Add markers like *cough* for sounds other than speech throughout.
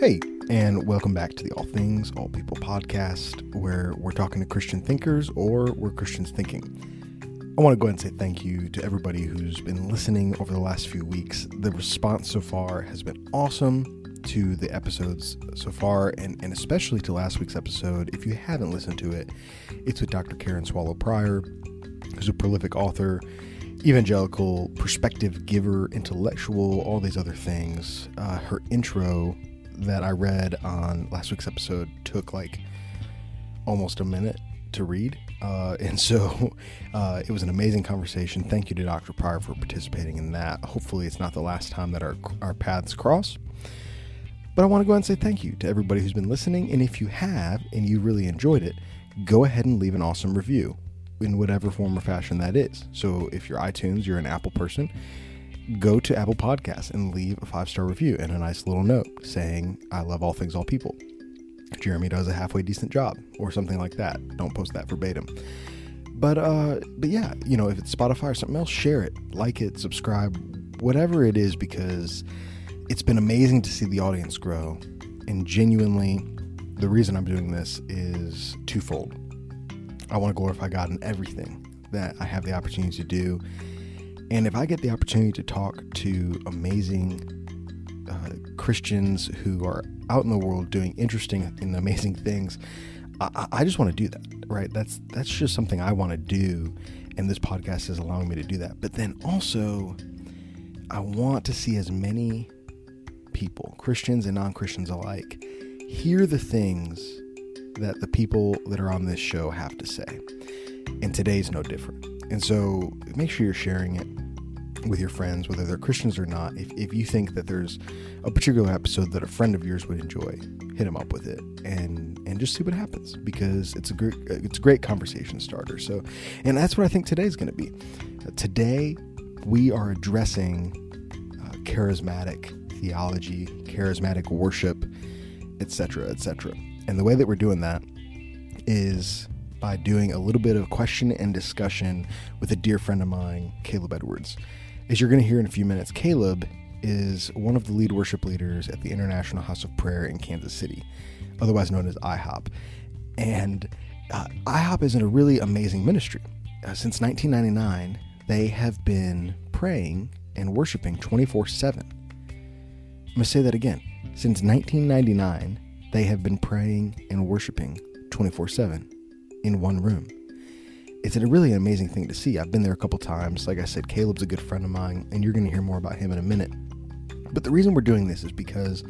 Hey, and welcome back to the All Things, All People podcast, where we're talking to Christian thinkers or we're Christians thinking. I want to go ahead and say thank you to everybody who's been listening over the last few weeks. The response so far has been awesome to the episodes so far, and, and especially to last week's episode. If you haven't listened to it, it's with Dr. Karen Swallow Prior, who's a prolific author, evangelical, perspective giver, intellectual, all these other things. Uh, her intro that I read on last week's episode took like almost a minute to read. Uh, and *laughs* so uh, it was an amazing conversation. Thank you to Dr. Prior for participating in that. Hopefully, it's not the last time that our, our paths cross. But I want to go ahead and say thank you to everybody who's been listening. And if you have and you really enjoyed it, go ahead and leave an awesome review in whatever form or fashion that is. So if you're iTunes, you're an Apple person, go to Apple Podcasts and leave a five star review and a nice little note saying, I love all things, all people. Jeremy does a halfway decent job or something like that. Don't post that verbatim. But uh but yeah, you know, if it's Spotify or something else, share it, like it, subscribe, whatever it is because it's been amazing to see the audience grow. And genuinely the reason I'm doing this is twofold. I want to glorify God in everything that I have the opportunity to do and if I get the opportunity to talk to amazing uh, Christians who are out in the world doing interesting and amazing things, I, I just want to do that, right? That's that's just something I want to do, and this podcast is allowing me to do that. But then also, I want to see as many people, Christians and non-Christians alike, hear the things that the people that are on this show have to say. And today's no different. And so make sure you're sharing it with your friends, whether they're Christians or not. If, if you think that there's a particular episode that a friend of yours would enjoy, hit them up with it and and just see what happens because it's a great it's a great conversation starter. So, and that's what I think today's going to be. Uh, today we are addressing uh, charismatic theology, charismatic worship, etc., etc. And the way that we're doing that is by doing a little bit of question and discussion with a dear friend of mine, Caleb Edwards. As you're going to hear in a few minutes, Caleb is one of the lead worship leaders at the International House of Prayer in Kansas City, otherwise known as IHOP. And uh, IHOP is in a really amazing ministry. Uh, since 1999, they have been praying and worshiping 24 7. I'm going to say that again. Since 1999, they have been praying and worshiping 24 7 in one room. It's a really amazing thing to see. I've been there a couple times. Like I said, Caleb's a good friend of mine, and you're going to hear more about him in a minute. But the reason we're doing this is because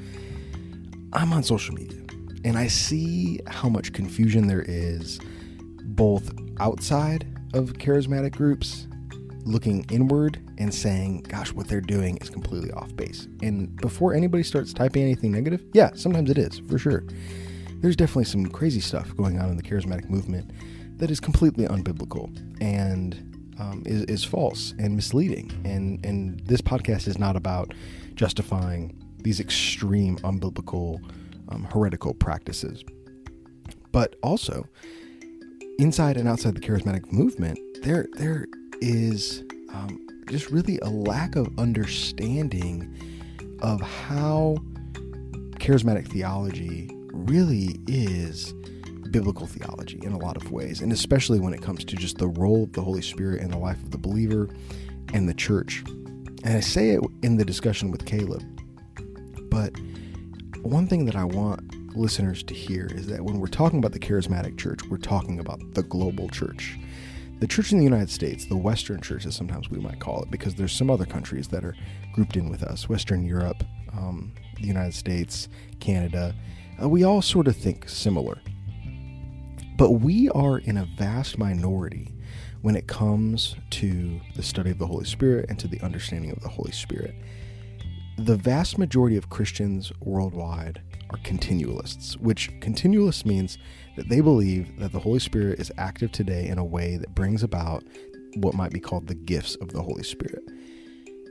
I'm on social media and I see how much confusion there is both outside of charismatic groups looking inward and saying, gosh, what they're doing is completely off base. And before anybody starts typing anything negative, yeah, sometimes it is, for sure there's definitely some crazy stuff going on in the charismatic movement that is completely unbiblical and um, is, is false and misleading. And, and this podcast is not about justifying these extreme unbiblical, um, heretical practices. But also, inside and outside the charismatic movement, there there is um, just really a lack of understanding of how charismatic theology really is biblical theology in a lot of ways, and especially when it comes to just the role of the Holy Spirit in the life of the believer and the church. And I say it in the discussion with Caleb, but one thing that I want listeners to hear is that when we're talking about the charismatic church, we're talking about the global church. The church in the United States, the Western church, as sometimes we might call it, because there's some other countries that are grouped in with us Western Europe, um, the United States, Canada, uh, we all sort of think similar. But we are in a vast minority when it comes to the study of the Holy Spirit and to the understanding of the Holy Spirit. The vast majority of Christians worldwide are continualists, which continualist means that they believe that the Holy Spirit is active today in a way that brings about what might be called the gifts of the Holy Spirit.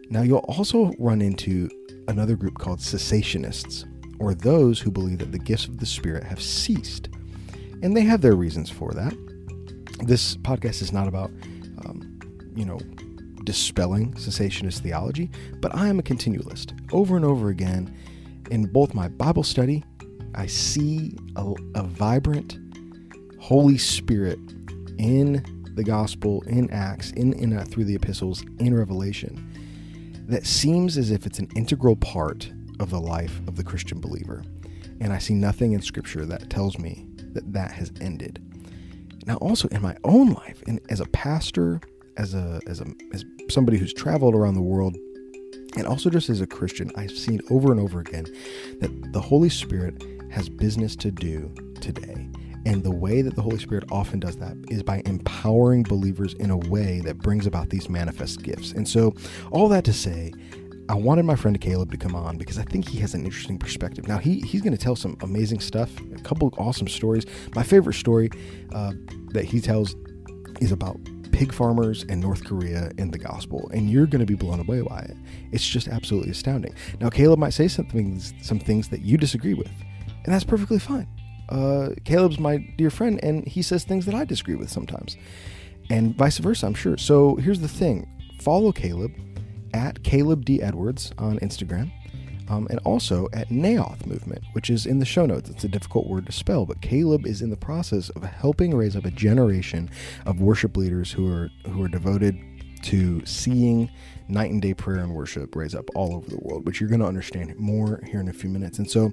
Now, you'll also run into another group called cessationists, or those who believe that the gifts of the Spirit have ceased. And they have their reasons for that. This podcast is not about, um, you know, dispelling cessationist theology, but I am a continualist. Over and over again, in both my Bible study, I see a, a vibrant Holy Spirit in the gospel, in Acts, in, in uh, through the epistles, in Revelation, that seems as if it's an integral part of the life of the Christian believer. And I see nothing in Scripture that tells me that that has ended. Now, also in my own life, and as a pastor, as a as a as somebody who's traveled around the world, and also just as a Christian, I've seen over and over again that the Holy Spirit has business to do today. And the way that the Holy Spirit often does that is by empowering believers in a way that brings about these manifest gifts. And so, all that to say, I wanted my friend Caleb to come on because I think he has an interesting perspective. Now, he, he's going to tell some amazing stuff, a couple awesome stories. My favorite story uh, that he tells is about pig farmers and North Korea in the gospel, and you're going to be blown away by it. It's just absolutely astounding. Now, Caleb might say some things, some things that you disagree with, and that's perfectly fine. Uh, Caleb's my dear friend, and he says things that I disagree with sometimes, and vice versa, I'm sure. So here's the thing follow Caleb at Caleb D. Edwards on Instagram. Um, and also at Naoth Movement, which is in the show notes. It's a difficult word to spell, but Caleb is in the process of helping raise up a generation of worship leaders who are who are devoted to seeing night and day prayer and worship raise up all over the world, which you're going to understand more here in a few minutes. And so,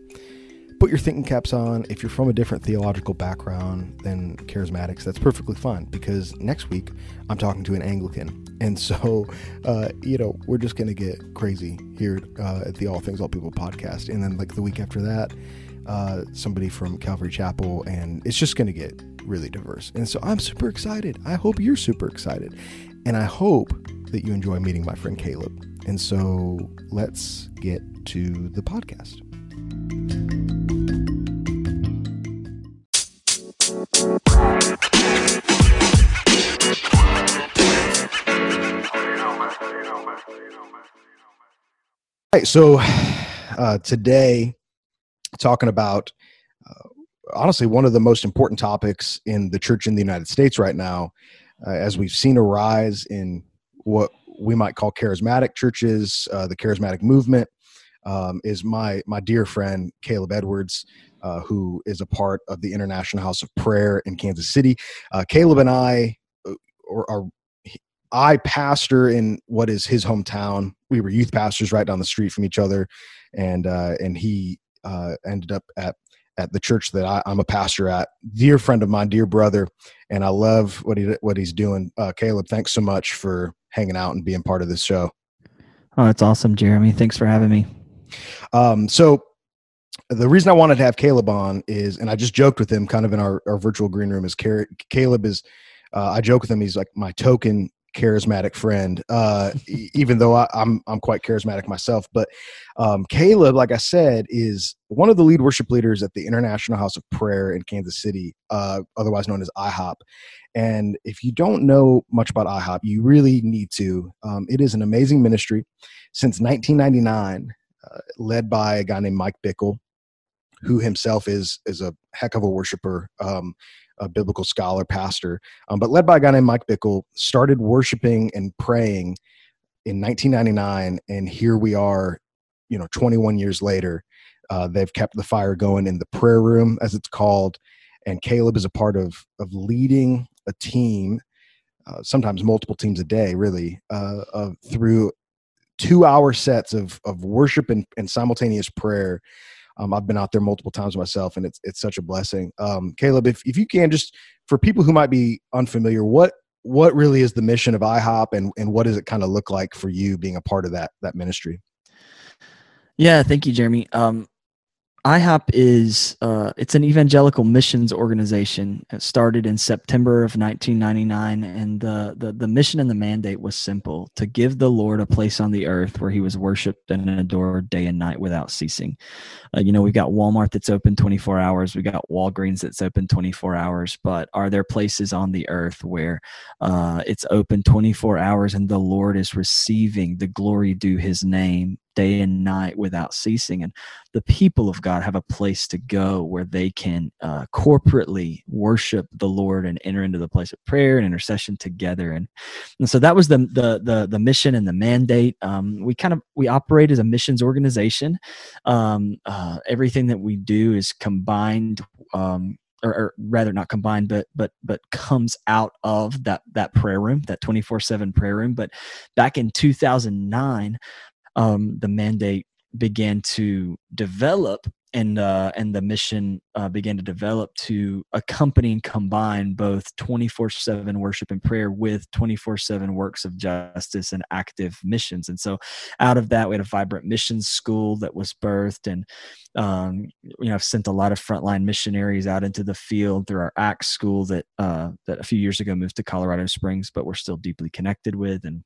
put your thinking caps on. If you're from a different theological background than charismatics, that's perfectly fine because next week I'm talking to an Anglican. And so, uh, you know, we're just going to get crazy here uh, at the All Things All People podcast. And then, like, the week after that, uh, somebody from Calvary Chapel. And it's just going to get really diverse. And so I'm super excited. I hope you're super excited. And I hope that you enjoy meeting my friend Caleb. And so let's get to the podcast. Right, so uh, today, talking about uh, honestly one of the most important topics in the church in the United States right now, uh, as we've seen a rise in what we might call charismatic churches, uh, the charismatic movement, um, is my my dear friend Caleb Edwards. Uh, who is a part of the International House of Prayer in Kansas City? Uh, Caleb and I are, are I pastor in what is his hometown. We were youth pastors right down the street from each other, and uh, and he uh, ended up at at the church that I, am a pastor at. Dear friend of mine, dear brother, and I love what he what he's doing. Uh, Caleb, thanks so much for hanging out and being part of this show. Oh, it's awesome, Jeremy. Thanks for having me. Um, so the reason I wanted to have Caleb on is, and I just joked with him kind of in our, our virtual green room, is Caleb is, uh, I joke with him, he's like my token charismatic friend, uh, even though I, am I'm, I'm quite charismatic myself. But um, Caleb, like I said, is one of the lead worship leaders at the International House of Prayer in Kansas City, uh, otherwise known as IHOP. And if you don't know much about IHOP, you really need to. Um, it is an amazing ministry since 1999, uh, led by a guy named Mike Bickle, who himself is is a heck of a worshiper. Um, a biblical scholar, pastor, um, but led by a guy named Mike Bickle, started worshiping and praying in 1999, and here we are, you know, 21 years later. Uh, they've kept the fire going in the prayer room, as it's called, and Caleb is a part of of leading a team, uh, sometimes multiple teams a day, really, uh, of through two hour sets of of worship and, and simultaneous prayer um, I've been out there multiple times myself, and it's it's such a blessing. Um, Caleb, if if you can just for people who might be unfamiliar, what what really is the mission of IHOP, and and what does it kind of look like for you being a part of that that ministry? Yeah, thank you, Jeremy. Um, IHOP is uh, it's an evangelical missions organization. It started in September of 1999, and the, the the mission and the mandate was simple: to give the Lord a place on the earth where He was worshipped and adored day and night without ceasing. Uh, you know, we've got Walmart that's open 24 hours. We got Walgreens that's open 24 hours. But are there places on the earth where uh, it's open 24 hours and the Lord is receiving the glory due His name day and night without ceasing. And the people of God have a place to go where they can uh, corporately worship the Lord and enter into the place of prayer and intercession together. And, and so that was the, the, the, the mission and the mandate. Um, we kind of, we operate as a missions organization. Um, uh, everything that we do is combined um, or, or, rather not combined but but but comes out of that that prayer room that 24/7 prayer room but back in 2009 um, the mandate began to develop and uh, and the mission uh, began to develop to accompany and combine both 24/7 worship and prayer with 24/7 works of justice and active missions. And so, out of that, we had a vibrant missions school that was birthed, and um, you know, I've sent a lot of frontline missionaries out into the field through our ACTS school that uh, that a few years ago moved to Colorado Springs, but we're still deeply connected with and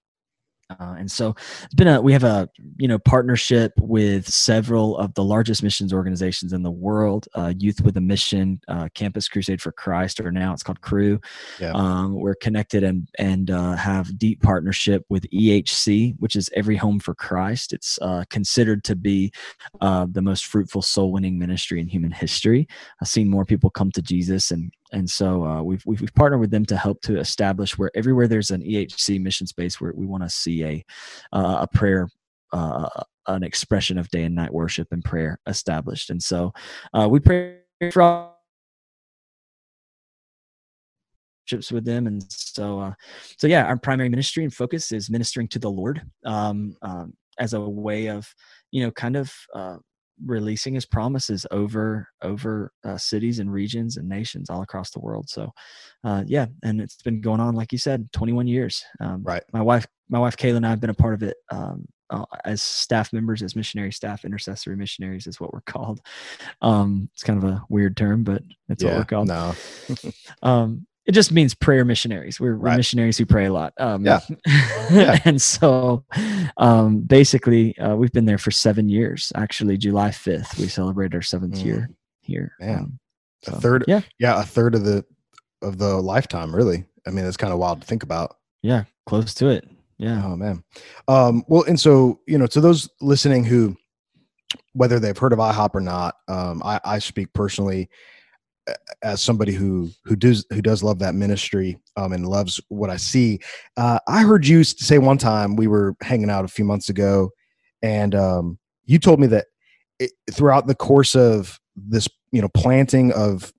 uh, and so it's been a we have a you know partnership with several of the largest missions organizations in the world. Uh, youth with a mission uh, campus crusade for christ or now it's called Cru. Yeah. um, we're connected and and uh, have deep partnership with ehc which is every home for christ. It's uh, considered to be uh, the most fruitful soul winning ministry in human history. I've seen more people come to jesus and and so uh, we've, we've, we've partnered with them to help to establish where everywhere there's an EHC mission space where we want to see a uh, a prayer uh, an expression of day and night worship and prayer established. And so uh, we pray for with them and so uh, so yeah our primary ministry and focus is ministering to the lord um, um, as a way of you know kind of uh, releasing his promises over over uh, cities and regions and nations all across the world. So uh, yeah and it's been going on like you said 21 years. Um, right. my wife my wife kayla and i have been a part of it um, uh, as staff members as missionary staff intercessory missionaries is what we're *laughs* called. Um, it's kind of a weird term but that's yeah, what we're called. no. *laughs* Um, it just means prayer missionaries. We're, we're missionaries who pray a lot. Um, yeah. *laughs* yeah. and so um, basically, uh, we've been there for seven years. Actually, July 5th, we celebrated our seventh mm. year here. Man. Um, so, a third. Yeah. Yeah. A third of the, of the lifetime, really. I mean, it's kind of wild to think about. Yeah. Close to it. Yeah. Oh, man. Um, well, and so, you know, to those listening who, whether they've heard of IHOP or not, um, I, I speak personally as somebody who who does who does love that ministry um, and loves what I see, uh, I heard you say one time we were hanging out a few months ago, and um, you told me that it, throughout the course of this, you know, planting of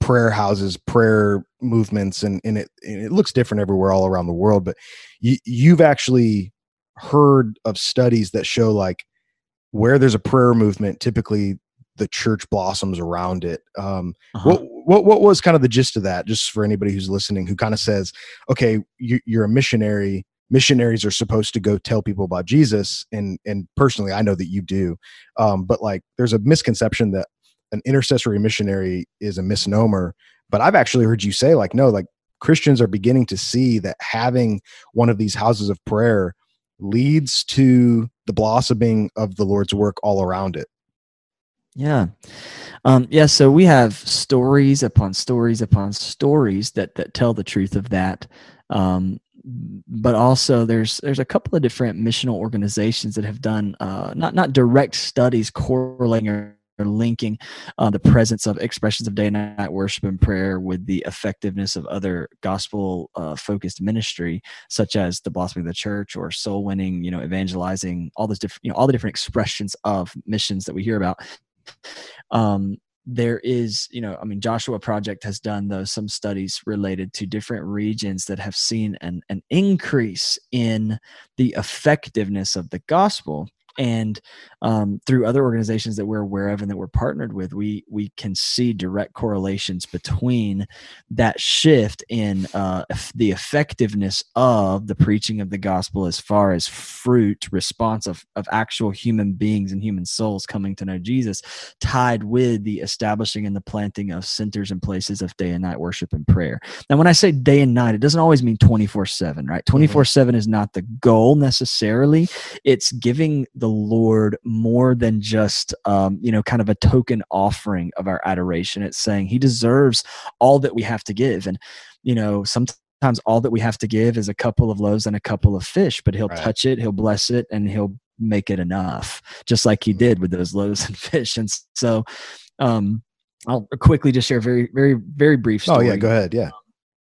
prayer houses, prayer movements, and, and it and it looks different everywhere all around the world, but you you've actually heard of studies that show like where there's a prayer movement, typically the church blossoms around it. Um, uh-huh. what, what, what was kind of the gist of that? Just for anybody who's listening, who kind of says, okay, you, you're a missionary. Missionaries are supposed to go tell people about Jesus, and and personally, I know that you do. Um, but like, there's a misconception that an intercessory missionary is a misnomer. But I've actually heard you say, like, no, like Christians are beginning to see that having one of these houses of prayer leads to the blossoming of the Lord's work all around it. Yeah. Um, yeah, so we have stories upon stories upon stories that that tell the truth of that. Um, but also there's there's a couple of different missional organizations that have done uh, not not direct studies correlating or, linking uh, the presence of expressions of day and night worship and prayer with the effectiveness of other gospel uh, focused ministry such as the blossoming of the church or soul winning you know evangelizing all those different you know all the different expressions of missions that we hear about um, there is you know i mean joshua project has done though some studies related to different regions that have seen an, an increase in the effectiveness of the gospel and um, through other organizations that we're aware of and that we're partnered with we we can see direct correlations between that shift in uh, the effectiveness of the preaching of the gospel as far as fruit response of, of actual human beings and human souls coming to know jesus tied with the establishing and the planting of centers and places of day and night worship and prayer. Now when i say day and night it doesn't always mean 24 7 right? 24 mm-hmm. 7 is not the goal necessarily. It's giving the lord more than just um, you know kind of a token offering of our adoration it's saying he deserves all that we have to give and you know sometimes all that we have to give is a couple of loaves and a couple of fish but he'll right. touch it he'll bless it and he'll make it enough, just like he Mm-hmm. did with those loaves *laughs* and fish. And so, um, I'll quickly just share a very, very, very brief Oh yeah, go ahead. Yeah.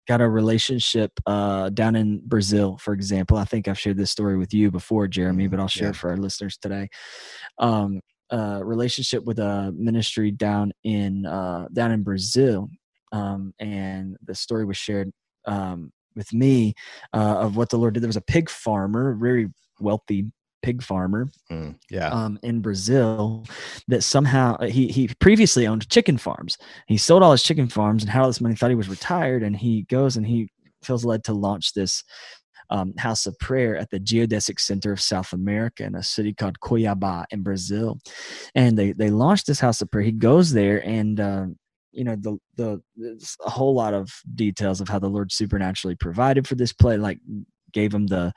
Got a relationship uh, down in Brazil, for example. I think I've shared this story with you before, Jeremy, Mhm, but I'll share yeah. it for our listeners today. Um, uh, relationship with a ministry down in uh, down in Brazil, um, and the story was shared um, with me uh, of what the Lord did. There was a pig farmer, very wealthy pig farmer, Mm, yeah. um, in Brazil that somehow uh, he he previously owned chicken farms. He sold all his chicken farms and had all this money, thought he was retired, and he goes and he feels led to launch this um, house of prayer at the Geodesic Center of South America in a city called Cuiabá in Brazil. And they they launched this house of prayer. He goes there and. Uh, you know the the a whole lot of details of how the Lord supernaturally provided for this play, like gave him the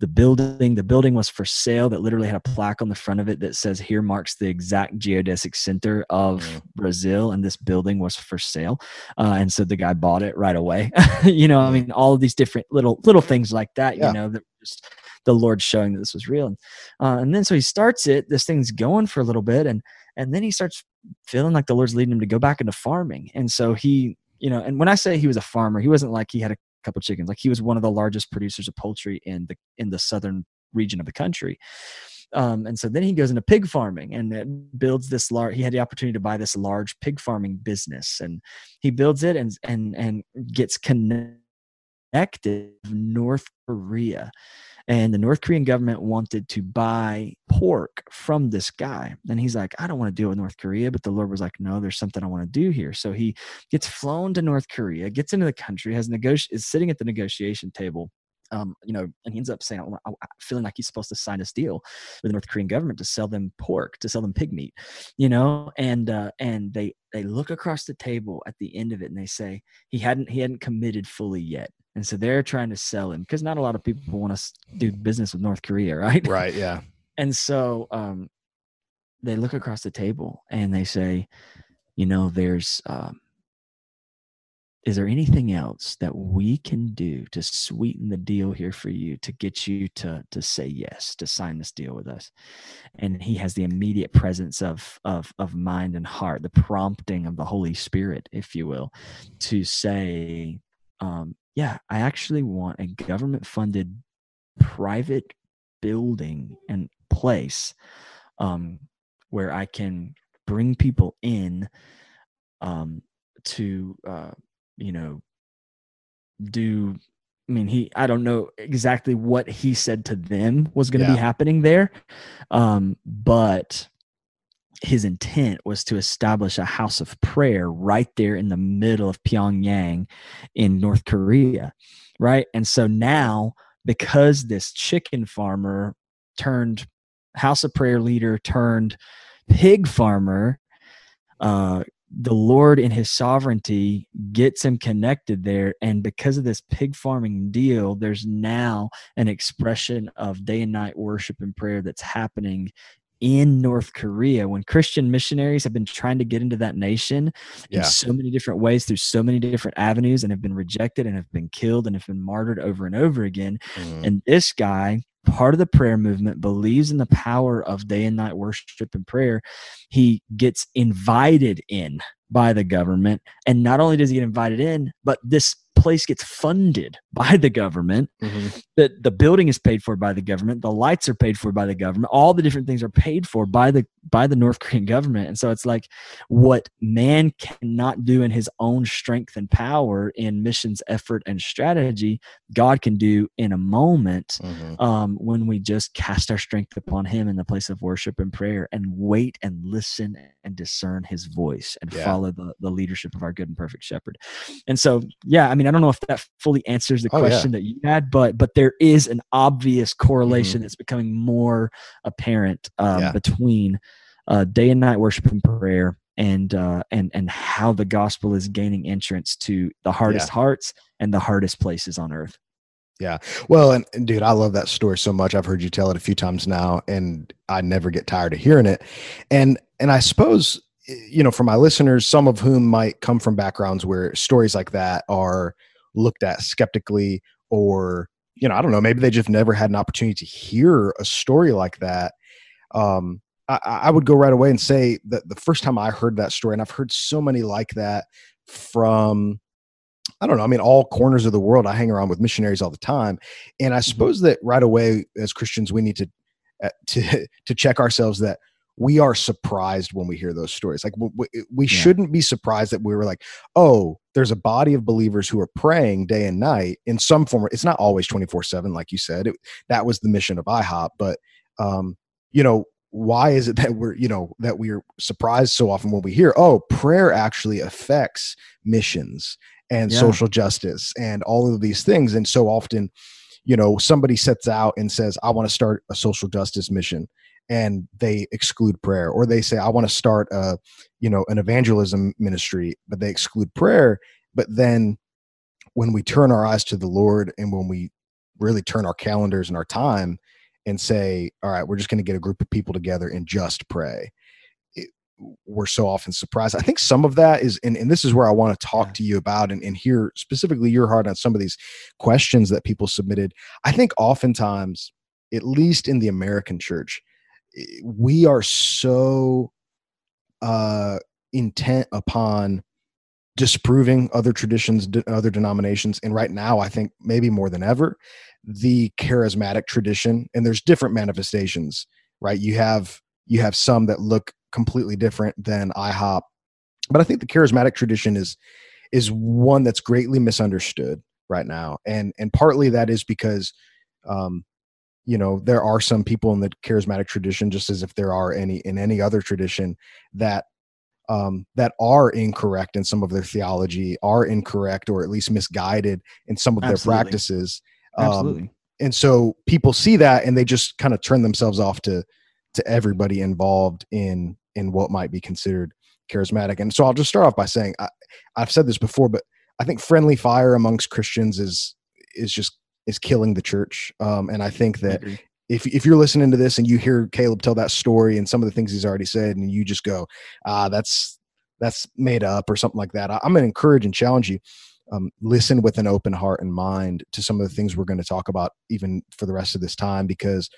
the building. The building was for sale that literally had a plaque on the front of it that says here marks the exact geodesic center of Mm. brazil and this building was for sale. Uh, and so the guy bought it right away. *laughs* You know i mean all of these different little little things like that Yeah. you know that just the lord showing that this was real. And, uh, and then so he starts it. This thing's going for a little bit and and then he starts feeling like the lord's leading him to go back into farming. And so he you know and when i say he was a farmer he wasn't like he had a couple chickens. Like he was one of the largest producers of poultry in the in the southern region of the country. Um, and so then he goes into pig farming and builds this large. He had the opportunity to buy this large pig farming business, and he builds it and and and gets connected North Korea. And the North Korean government wanted to buy pork from this guy. And he's like, I don't want to deal with North Korea. But the Lord was like, No, there's something I want to do here. So he gets flown to North Korea, gets into the country, has negoti- is sitting at the negotiation table. Um, you know, and he ends up saying, I- I- feeling like he's supposed to sign this deal with the North Korean government to sell them pork, to sell them pig meat, you know, and uh, and they they look across the table at the end of it and they say he hadn't he hadn't committed fully yet, and so they're trying to sell him because not a lot of people want to do business with North Korea, *laughs* right? Right. Yeah. And so um, they look across the table and they say, you know, there's, um, is there anything else that we can do to sweeten the deal here for you to get you to to say yes to sign this deal with us? And he has the immediate presence of of of mind and heart, the prompting of the Holy Spirit, if you will, to say, um, yeah, I actually want a government funded private building and place um, where I can bring people in um, to, uh, you know, do. I mean, he, I don't know exactly what he said to them was going to Yeah. be happening there. Um, but his intent was to establish a house of prayer right there in the middle of Pyongyang in North Korea. Right. And so now, because this chicken farmer turned house of prayer leader turned pig farmer, uh, the Lord in his sovereignty gets him connected there. And because of this pig farming deal, there's now an expression of day and night worship and prayer that's happening in North Korea when Christian missionaries have been trying to get into that nation in so many different ways through so many different avenues and have been rejected and have been killed and have been martyred over and over again. Mm, And this guy, part of the prayer movement, believes in the power of day and night worship and prayer. He gets invited in by the government. And not only does he get invited in, but this place gets funded *laughs* by the government. mhm. The, the building is paid for by the government. The lights are paid for by the government. All the different things are paid for by the by the North Korean government. And so it's like what man cannot do in his own strength and power in missions effort and strategy, God can do in a moment Mhm. um, when we just cast our strength upon him in the place of worship and prayer and wait and listen and discern his voice and Yeah. follow the, the leadership of our good and perfect shepherd and so yeah i mean i don't know if that fully answers the Oh, yeah. question that you had but but there is an obvious Mm-hmm. correlation that's becoming more apparent um, Yeah. between uh, day and night worship and prayer and uh, and and how the gospel is gaining entrance to the hardest hearts and the hardest places on earth Yeah. Well, and, and dude, I love that story so much. I've heard you tell it a few times now, and I never get tired of hearing it. And and I suppose you know, for my listeners, some of whom might come from backgrounds where stories like that are looked at skeptically, or you know, I don't know, maybe they just never had an opportunity to hear a story like that. um, I, I would go right away and say that the first time I heard that story, and I've heard so many like that from I don't know. I mean, all corners of the world. I hang around with missionaries all the time, and I mm-hmm. suppose that right away, as Christians, we need to uh, to *laughs* to check ourselves that we are surprised when we hear those stories. Like we, we yeah. shouldn't be surprised that we were like, oh, there's a body of believers who are praying day and night in some form. It's not always 24 seven, like you said. It, that was the mission of IHOP, but um, you know, why is it that we're you know that we're surprised so often when we hear oh prayer actually affects missions and yeah. social justice and all of these things and so often you know somebody sets out and says i want to start a social justice mission and they exclude prayer or they say i want to start a you know an evangelism ministry but they exclude prayer but then when we turn our eyes to the lord and when we really turn our calendars and our time and say, all right, we're just going to get a group of people together and just pray. It, we're so often surprised. I think some of that is, and, and this is where I want to talk to you about and, and hear specifically your heart on some of these questions that people submitted. I think oftentimes, at least in the American church, we are so uh, intent upon disproving other traditions, other denominations. And right now, I think maybe more than ever, the charismatic tradition and there's different manifestations right you have you have some that look completely different than ihop but i think the charismatic tradition is is one that's greatly misunderstood right now and and partly that is because um you know there are some people in the charismatic tradition just as if there are any in any other tradition that um, that are incorrect in some of their theology, are incorrect or at least misguided in some of Absolutely. their practices. Absolutely. Um, and so people see that and they just kind of turn themselves off to to everybody involved in in what might be considered charismatic. And so I'll just start off by saying I, I've said this before, but I think friendly fire amongst Christians is is just is killing the church. Um, and I think that I if if you're listening to this and you hear Caleb tell that story and some of the things he's already said, and you just go, ah, that's that's made up or something like that, I, I'm going to encourage and challenge you um, listen with an open heart and mind to some of the things we're going to talk about even for the rest of this time because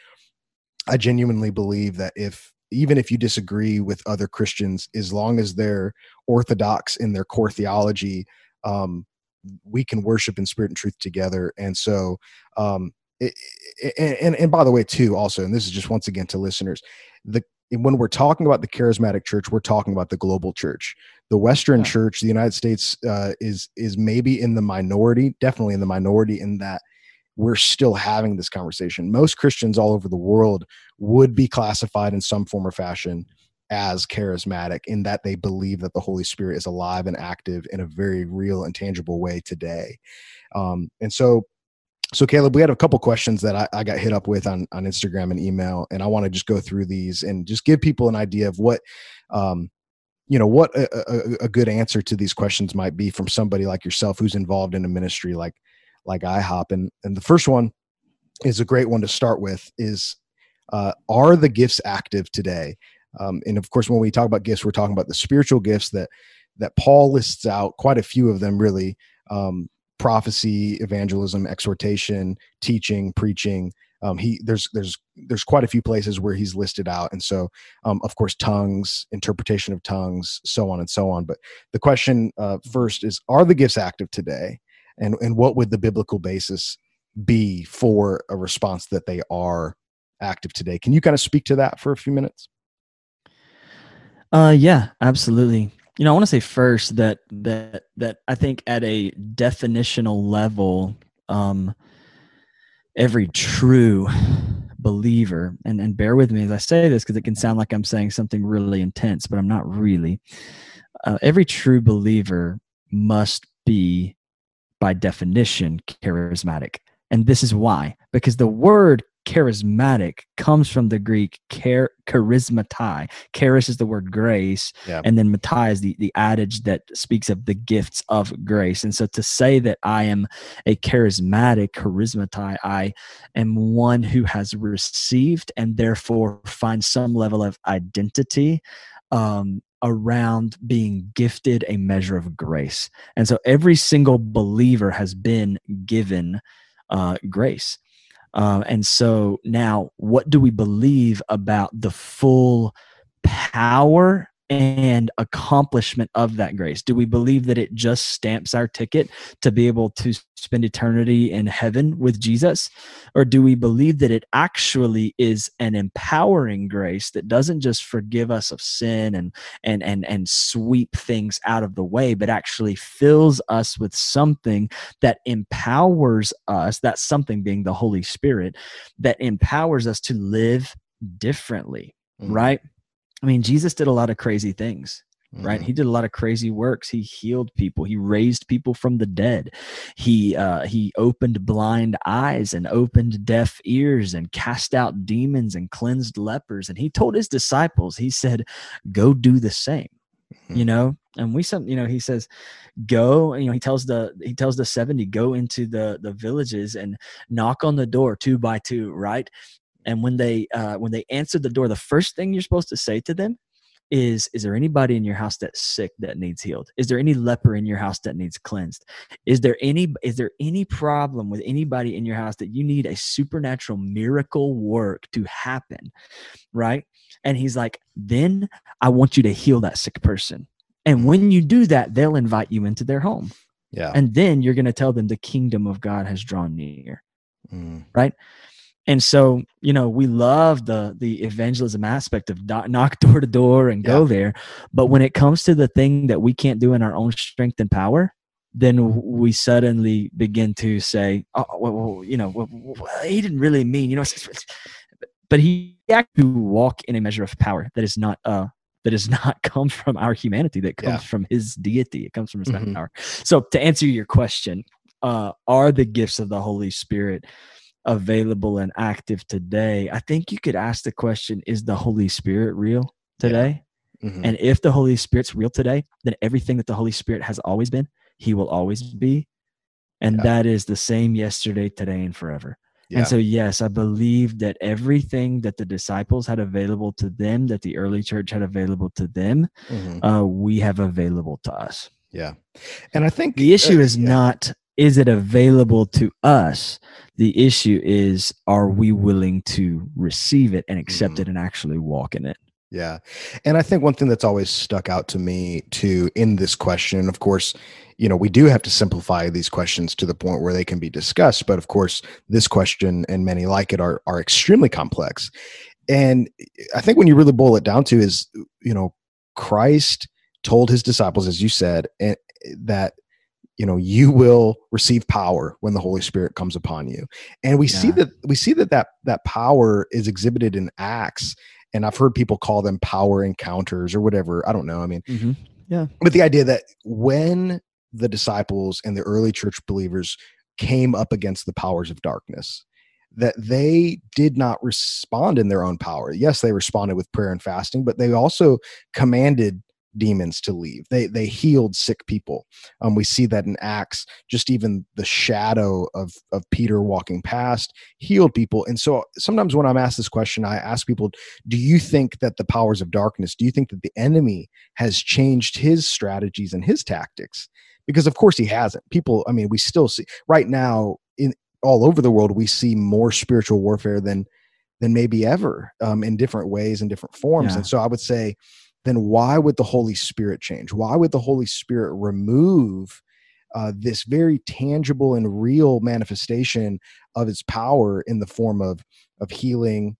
i genuinely believe that if even if you disagree with other christians as long as they're orthodox in their core theology um, we can worship in spirit and truth together. And so um, it, and, and by the way too also and this is just once again to listeners the when we're talking about the charismatic church we're talking about the global church. The western yeah. church the united states uh, is is maybe in the minority definitely in the minority in that we're still having this conversation. Most christians all over the world would be classified in some form or fashion as charismatic in that they believe that the holy spirit is alive and active in a very real and tangible way today um, and so so Caleb, we had a couple questions that I, I, got hit up with on, on Instagram and email, and I want to just go through these and just give people an idea of what, um, you know, what a, a, a, good answer to these questions might be from somebody like yourself who's involved in a ministry like like IHOP. And and the first one is a great one to start with is uh, are the gifts active today? Um, and of course, when we talk about gifts, we're talking about the spiritual gifts that that Paul lists out, quite a few of them really. Um, prophecy, evangelism, exhortation, teaching, preaching. Um, he there's there's there's quite a few places where he's listed out, and so um, of course tongues, interpretation of tongues, so on and so on. But the question uh, first is: Are the gifts active today, and and what would the biblical basis be for a response that they are active today? Can you kind of speak to that for a few minutes? Uh, yeah, absolutely you know, I want to say first that that that I think at a definitional level, um, every true believer, and and bear with me as I say this because it can sound like I'm saying something really intense, but I'm not really. Uh, every true believer must be, by definition, charismatic, and this is why because the word charismatic comes from the Greek char- charismatai. Charis is the word grace, yeah. and then matai is the, the adage that speaks of the gifts of grace. And so to say that I am a charismatic charismatai, I am one who has received and therefore finds some level of identity um, around being gifted a measure of grace. And so every single believer has been given uh, grace Uh, and so now, what do we believe about the full power and accomplishment of that grace? Do we believe that it just stamps our ticket to be able to spend eternity in heaven with Jesus? Or do we believe that it actually is an empowering grace that doesn't just forgive us of sin and and and and sweep things out of the way, but actually fills us with something that empowers us, that something being the Holy Spirit, that empowers us to live differently, mm-hmm. right? I mean, Jesus did a lot of crazy things, mm-hmm. right? He did a lot of crazy works. He healed people. He raised people from the dead. He uh, he opened blind eyes and opened deaf ears and cast out demons and cleansed lepers. And he told his disciples, he said, "Go do the same." Mm-hmm. You know, and we some you know he says go you know he tells the he tells the 70 go into the the villages and knock on the door two by two right and when they uh, when they answer the door the first thing you're supposed to say to them is is there anybody in your house that's sick that needs healed? Is there any leper in your house that needs cleansed? Is there any is there any problem with anybody in your house that you need a supernatural miracle work to happen? Right? And he's like then i want you to heal that sick person. And when you do that they'll invite you into their home. Yeah. And then you're going to tell them the kingdom of god has drawn near. Mm. right and so you know we love the the evangelism aspect of knock door to door and go yeah. there but when it comes to the thing that we can't do in our own strength and power then we suddenly begin to say oh well, you know well, he didn't really mean you know but he actually walk in a measure of power that is not uh that does *laughs* not come from our humanity that comes yeah. from his deity it comes from his mm-hmm. power so to answer your question uh are the gifts of the holy spirit available and active today, I think you could ask the question Is the Holy Spirit real today? Yeah. Mm-hmm. And if the Holy Spirit's real today, then everything that the Holy Spirit has always been, He will always be. And yeah. that is the same yesterday, today, and forever. Yeah. And so, yes, I believe that everything that the disciples had available to them, that the early church had available to them, mm-hmm. uh, we have available to us. Yeah. And I think the issue uh, is yeah. not is it available to us? The issue is, are we willing to receive it and accept mm. it and actually walk in it? Yeah. And I think one thing that's always stuck out to me too in this question, of course, you know, we do have to simplify these questions to the point where they can be discussed. But of course, this question and many like it are are extremely complex. And I think when you really boil it down to is, you know, Christ told his disciples, as you said, and that you know you will receive power when the holy spirit comes upon you and we yeah. see that we see that that that power is exhibited in acts and i've heard people call them power encounters or whatever i don't know i mean mm-hmm. yeah but the idea that when the disciples and the early church believers came up against the powers of darkness that they did not respond in their own power yes they responded with prayer and fasting but they also commanded demons to leave. They they healed sick people. Um, we see that in Acts. Just even the shadow of of Peter walking past healed people. And so sometimes when I'm asked this question, I ask people, "Do you think that the powers of darkness? Do you think that the enemy has changed his strategies and his tactics?" Because of course he hasn't. People, I mean, we still see right now in all over the world we see more spiritual warfare than than maybe ever um, in different ways and different forms. Yeah. And so I would say then why would the Holy Spirit change? Why would the Holy Spirit remove uh, this very tangible and real manifestation of its power in the form of of healing,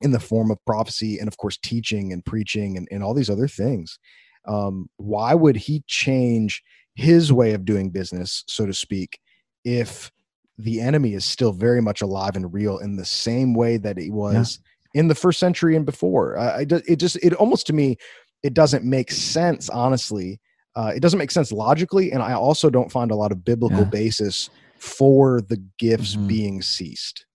in the form of prophecy, and of course teaching and preaching and, and all these other things? Um, why would he change his way of doing business, so to speak, if the enemy is still very much alive and real in the same way that he was in the first century and before. Uh, it just it almost to me it doesn't make sense honestly. Uh, it doesn't make sense logically, and I also don't find a lot of biblical yeah. basis for the gifts mm-hmm. being ceased.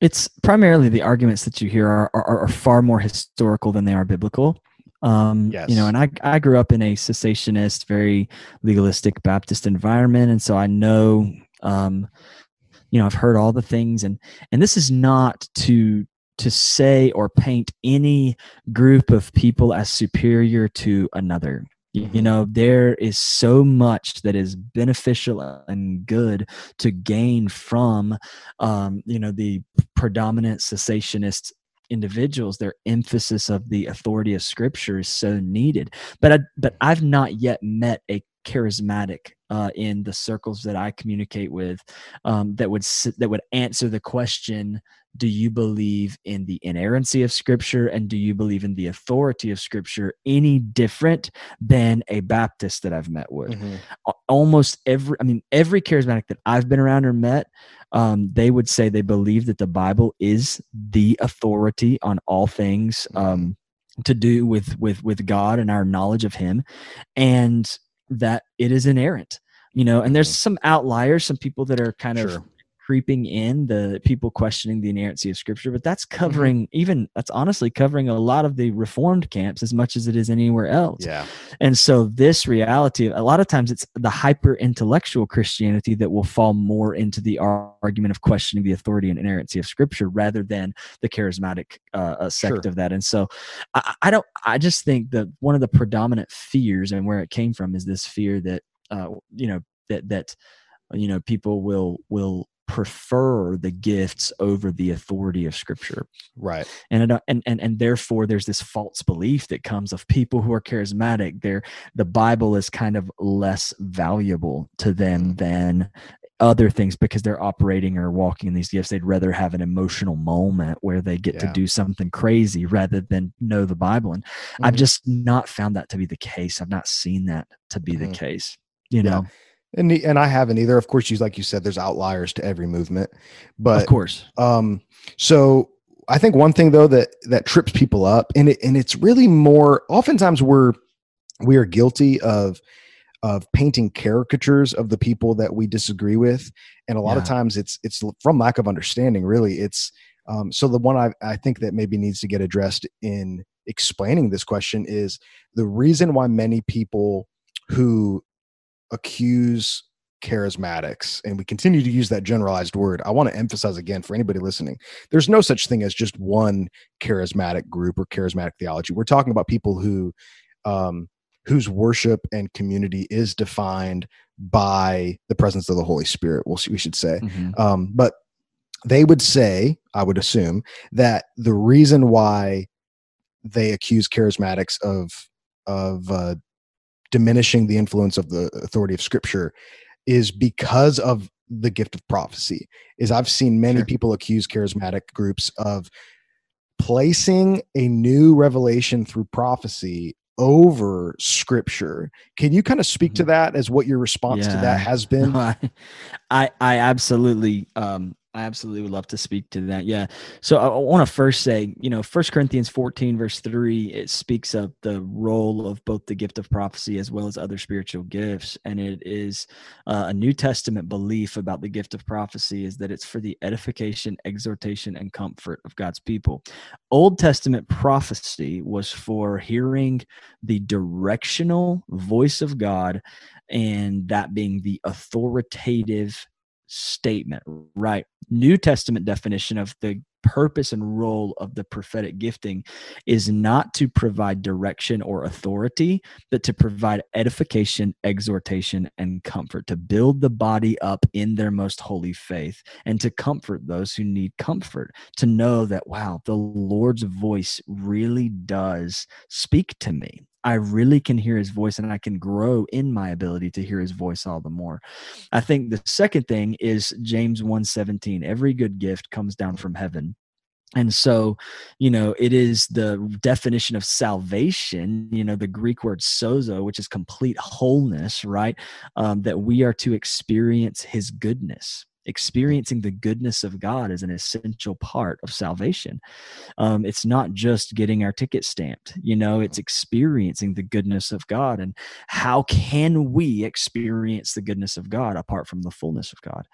It's primarily the arguments that you hear are, are, are far more historical than they are biblical. Um, yes. You know, and I, I grew up in a cessationist, very legalistic Baptist environment, and so I know, um, you know, I've heard all the things, and and this is not to to say or paint any group of people as superior to another. You, you know, there is so much that is beneficial and good to gain from, um, you know, the predominant cessationist individuals. Their emphasis of the authority of scripture is so needed. But I, but i've not yet met a charismatic uh, in the circles that I communicate with um, that would that would answer the question: Do you believe in the inerrancy of Scripture and do you believe in the authority of Scripture any different than a Baptist that I've met with? Mm-hmm. Almost every, I mean, every charismatic that I've been around or met, um, they would say they believe that the Bible is the authority on all things. Mm-hmm. Um, to do with with with God and our knowledge of him and that it is inerrant you know and there's mm-hmm. some outliers some people that are kind sure. of creeping in the people questioning the inerrancy of scripture but that's mm-hmm. covering mm-hmm. even that's honestly covering a lot of the reformed camps as much as it is anywhere else yeah and so this reality a lot of times it's the hyper intellectual christianity that will fall more into the argument of questioning the authority and inerrancy of scripture rather than the charismatic uh, uh sect sure. of that and so I, I don't i just think that one of the predominant fears and where it came from is this fear that uh, you know that that you know people will will prefer the gifts over the authority of scripture right and and and and therefore there's this false belief that comes of people who are charismatic they're the bible is kind of less valuable to them mm. than other things because they're operating or walking in these gifts they'd rather have an emotional moment where they get yeah. to do something crazy rather than know the bible and mm-hmm. i've just not found that to be the case i've not seen that to be mm-hmm. the case you know yeah and and I haven't either. Of course, you like you said, there's outliers to every movement, but of course. Um, so I think one thing though that that trips people up, and it and it's really more. Oftentimes, we're we are guilty of of painting caricatures of the people that we disagree with, and a lot yeah. of times it's it's from lack of understanding. Really, it's um, so the one I I think that maybe needs to get addressed in explaining this question is the reason why many people who accuse charismatics and we continue to use that generalized word. I want to emphasize again for anybody listening there's no such thing as just one charismatic group or charismatic theology. We're talking about people who um, whose worship and community is defined by the presence of the holy spirit we'll see, we should say. Mm-hmm. um, but they would say i would assume that the reason why they accuse charismatics of of uh, diminishing the influence of the authority of scripture is because of the gift of prophecy is i've seen many sure. people accuse charismatic groups of placing a new revelation through prophecy over scripture can you kind of speak to mm-hmm. that as what your response yeah. to that has been *laughs* I, I i absolutely um I absolutely would love to speak to that. Yeah. So I, want to first say, you know, First Corinthians 14, verse 3, it speaks of the role of both the gift of prophecy as well as other spiritual gifts. And it is uh, a New Testament belief about the gift of prophecy is that it's for the edification, exhortation, and comfort of God's people. Old Testament prophecy was for hearing the directional voice of God and that being the authoritative statement, right? New Testament definition of the purpose and role of the prophetic gifting is not to provide direction or authority, but to provide edification, exhortation, and comfort, to build the body up in their most holy faith, and to comfort those who need comfort, to know that, wow, the Lord's voice really does speak to me. I really can hear his voice and I can grow in my ability to hear his voice all the more. I think the second thing is James 1:17. Every good gift comes down from heaven. And so, you know, it is the definition of salvation, you know, the Greek word sozo, which is complete wholeness, right? Um, that we are to experience his goodness experiencing the goodness of God is an essential part of salvation. Um, it's not just getting our ticket stamped, you know, it's experiencing the goodness of God. And how can we experience the goodness of God apart from the fullness of God?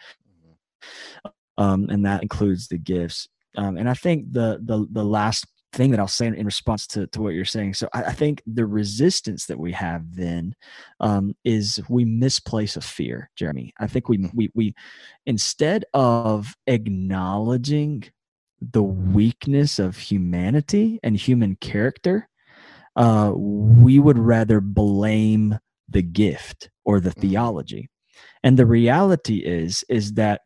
Um, and that includes the gifts. Um, and I think the the the last thing that I'll say in response to, to what you're saying. So I, I think the resistance that we have then um, is we misplace a fear, Jeremy. I think we, mm-hmm. we, we, instead of acknowledging the weakness of humanity and human character, uh, we would rather blame the gift or the Mhm. theology. And the reality is is that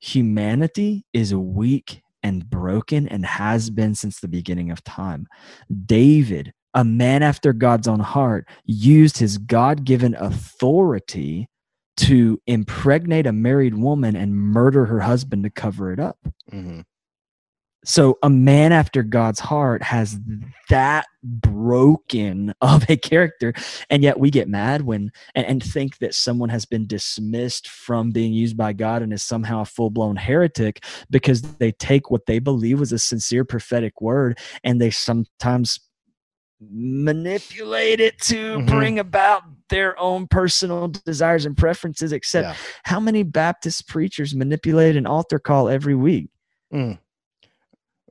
humanity is weak and broken and has been since the beginning of time. David, a man after God's own heart, used his God-given authority to impregnate a married woman and murder her husband to cover it up. Mhm. So a man after God's heart has that broken of a character, and yet we get mad when and, and think that someone has been dismissed from being used by God and is somehow a full blown heretic because they take what they believe was a sincere prophetic word and they sometimes manipulate it to Mhm. bring about their own personal desires and preferences. Except Yeah. how many Baptist preachers manipulate an altar call every week?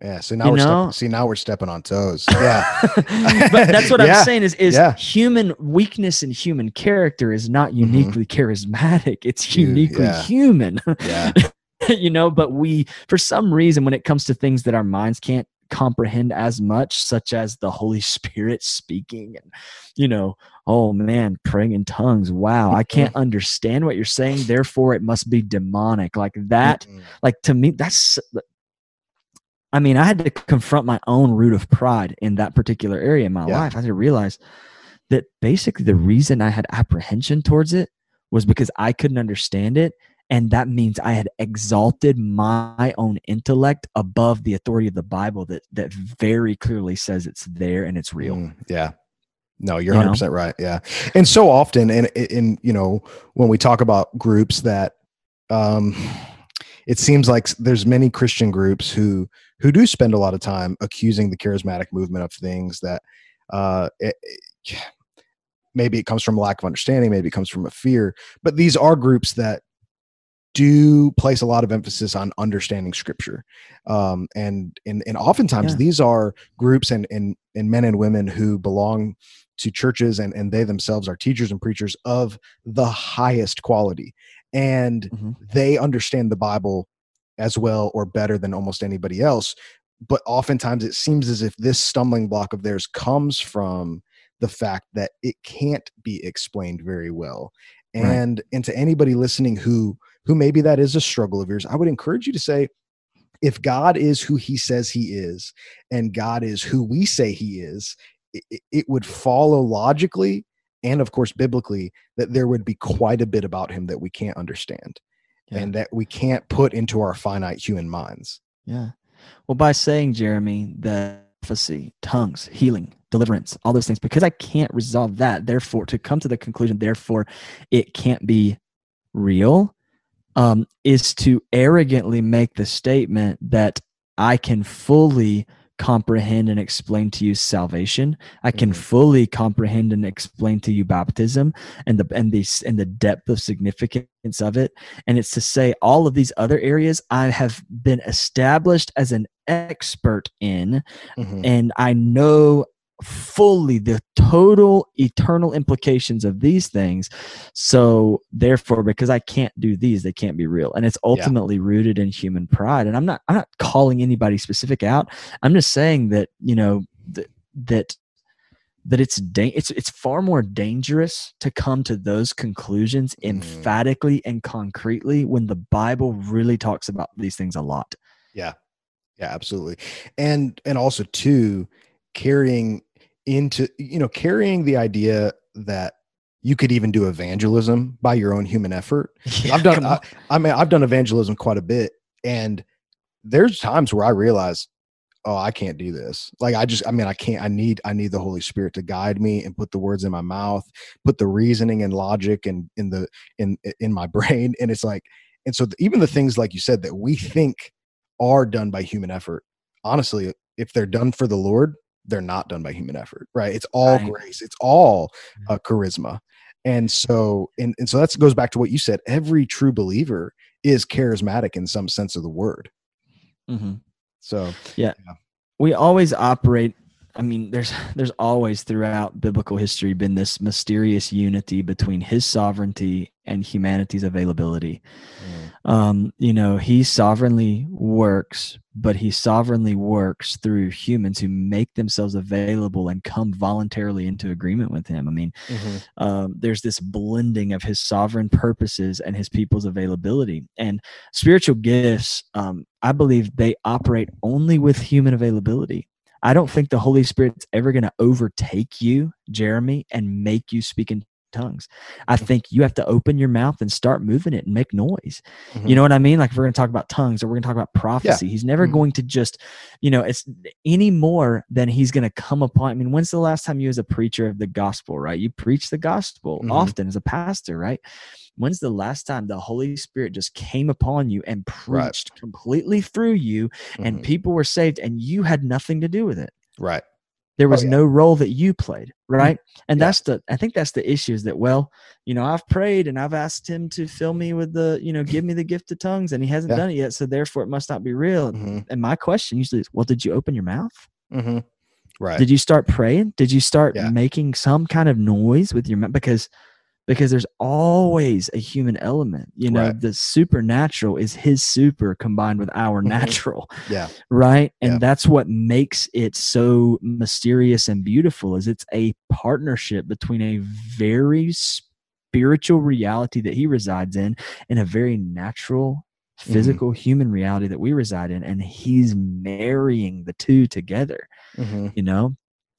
Yeah. So now You we're know? stepping, see now we're stepping on toes. *laughs* Yeah. but that's what Yeah, I'm saying is is yeah. human weakness and human character is not uniquely charismatic. It's Mm-hmm. Dude, uniquely yeah. human. yeah. *laughs* you know, but we for some reason when it comes to things that our minds can't comprehend as much, such as the Holy Spirit speaking and you know, oh man, praying in tongues. Wow, I can't Mm-hmm. understand what you're saying, therefore it must be demonic. Like that Mm-mm. like to me that's i mean i had to confront my own root of pride in that particular area in my Yeah. life i had to realize that basically the reason i had apprehension towards it was because i couldn't understand it and that means i had exalted my own intellect above the authority of the bible that that very clearly says it's there and it's real Mm, yeah. No, you're You 100% right. Yeah. And so often and in you know when we talk about groups that um it seems like there's many Christian groups who who do spend a lot of time accusing the charismatic movement of things that uh it, it- maybe it comes from a lack of understanding, maybe it comes from a fear, but these are groups that do place a lot of emphasis on understanding scripture um, and and and oftentimes Yeah. these are groups and and and men and women who belong to churches and and they themselves are teachers and preachers of the highest quality and Mhm. they understand the bible as well or better than almost anybody else but oftentimes it seems as if this stumbling block of theirs comes from the fact that it can't be explained very well Right. and and to anybody listening who who maybe that is a struggle of yours i would encourage you to say if god is who he says he is and god is who we say he is it- it would follow logically and of course biblically that there would be quite a bit about him that we can't understand Yeah. and that we can't put into our finite human minds Yeah. Well, by saying, Jeremy, that prophecy, tongues, healing, deliverance, all those things, because I can't resolve that, therefore, to come to the conclusion, therefore, it can't be real, um, is to arrogantly make the statement that I can fully comprehend and explain to you salvation. I can Mhm. fully comprehend and explain to you baptism and the and the and the depth of significance of it and it's to say all of these other areas I have been established as an expert in Mhm. and I know fully the total eternal implications of these things. So therefore because I can't do these they can't be real. And it's ultimately rooted in human pride. And I'm not I'm not calling anybody specific out. I'm just saying that you know that that that it's da- it's it's far more dangerous to come to those conclusions Mhm. emphatically and concretely when the Bible really talks about these things a lot. yeah. Yeah absolutely. And and also too carrying into you know carrying the idea that you could even do evangelism by your own human effort I've done. I. I mean, I've done evangelism quite a bit, and there's times where I realize, oh, I can't do this. Like, I just, I mean, I can't. I need, I need the Holy Spirit to guide me and put the words in my mouth, put the reasoning and logic and in the in in my *laughs* brain. And it's like, and so even the things like you said that we think are done by human effort, honestly, if they're done for the Lord, they're not done by human effort, right? It's all Right. grace. It's all uh, charisma. And so, and, and so that goes back to what you said. Every true believer is charismatic in some sense of the word. Mhm. So, we always operate i mean there's there's always throughout biblical history been this mysterious unity between his sovereignty and humanity's availability um, you know, he sovereignly works, but he sovereignly works through humans who make themselves available and come voluntarily into agreement with him. I mean, mm-hmm. um, there's this blending of his sovereign purposes and his people's availability. And spiritual gifts, um, I believe they operate only with human availability. I don't think the Holy Spirit's ever going to overtake you, Jeremy, and make you speak in tongues. I think you have to open your mouth and start moving it and make noise. Mm-hmm. You know what I mean? Like if we're going to talk about tongues or we're going to talk about prophecy, yeah. he's never mm-hmm. going to just, you know, it's any more than he's going to come upon. I mean, when's the last time you as a preacher of the gospel, right? You preach the gospel mm-hmm. often as a pastor, right? When's the last time the Holy Spirit just came upon you and preached right. completely through you and mm-hmm. people were saved and you had nothing to do with it? Right. There was oh, yeah. no role that you played, mm-hmm. right? And yeah. that's the I think that's the issue is that well, you know, I've prayed and I've asked him to fill me with the, you know, give me the gift of tongues and he hasn't yeah. done it yet, so therefore it must not be real. Mm-hmm. And my question usually is, well, did you open your mouth? Mm-hmm. Right. Did you start praying? Did you start making some kind of noise with your mouth? Because because there's always a human element you know right. the supernatural is his super combined with our mm-hmm. natural yeah right and yeah. that's what makes it so mysterious and beautiful is it's a partnership between a very spiritual reality that he resides in and a very natural mm-hmm. physical mm-hmm. human reality that we reside in and he's marrying the two together mm-hmm. you know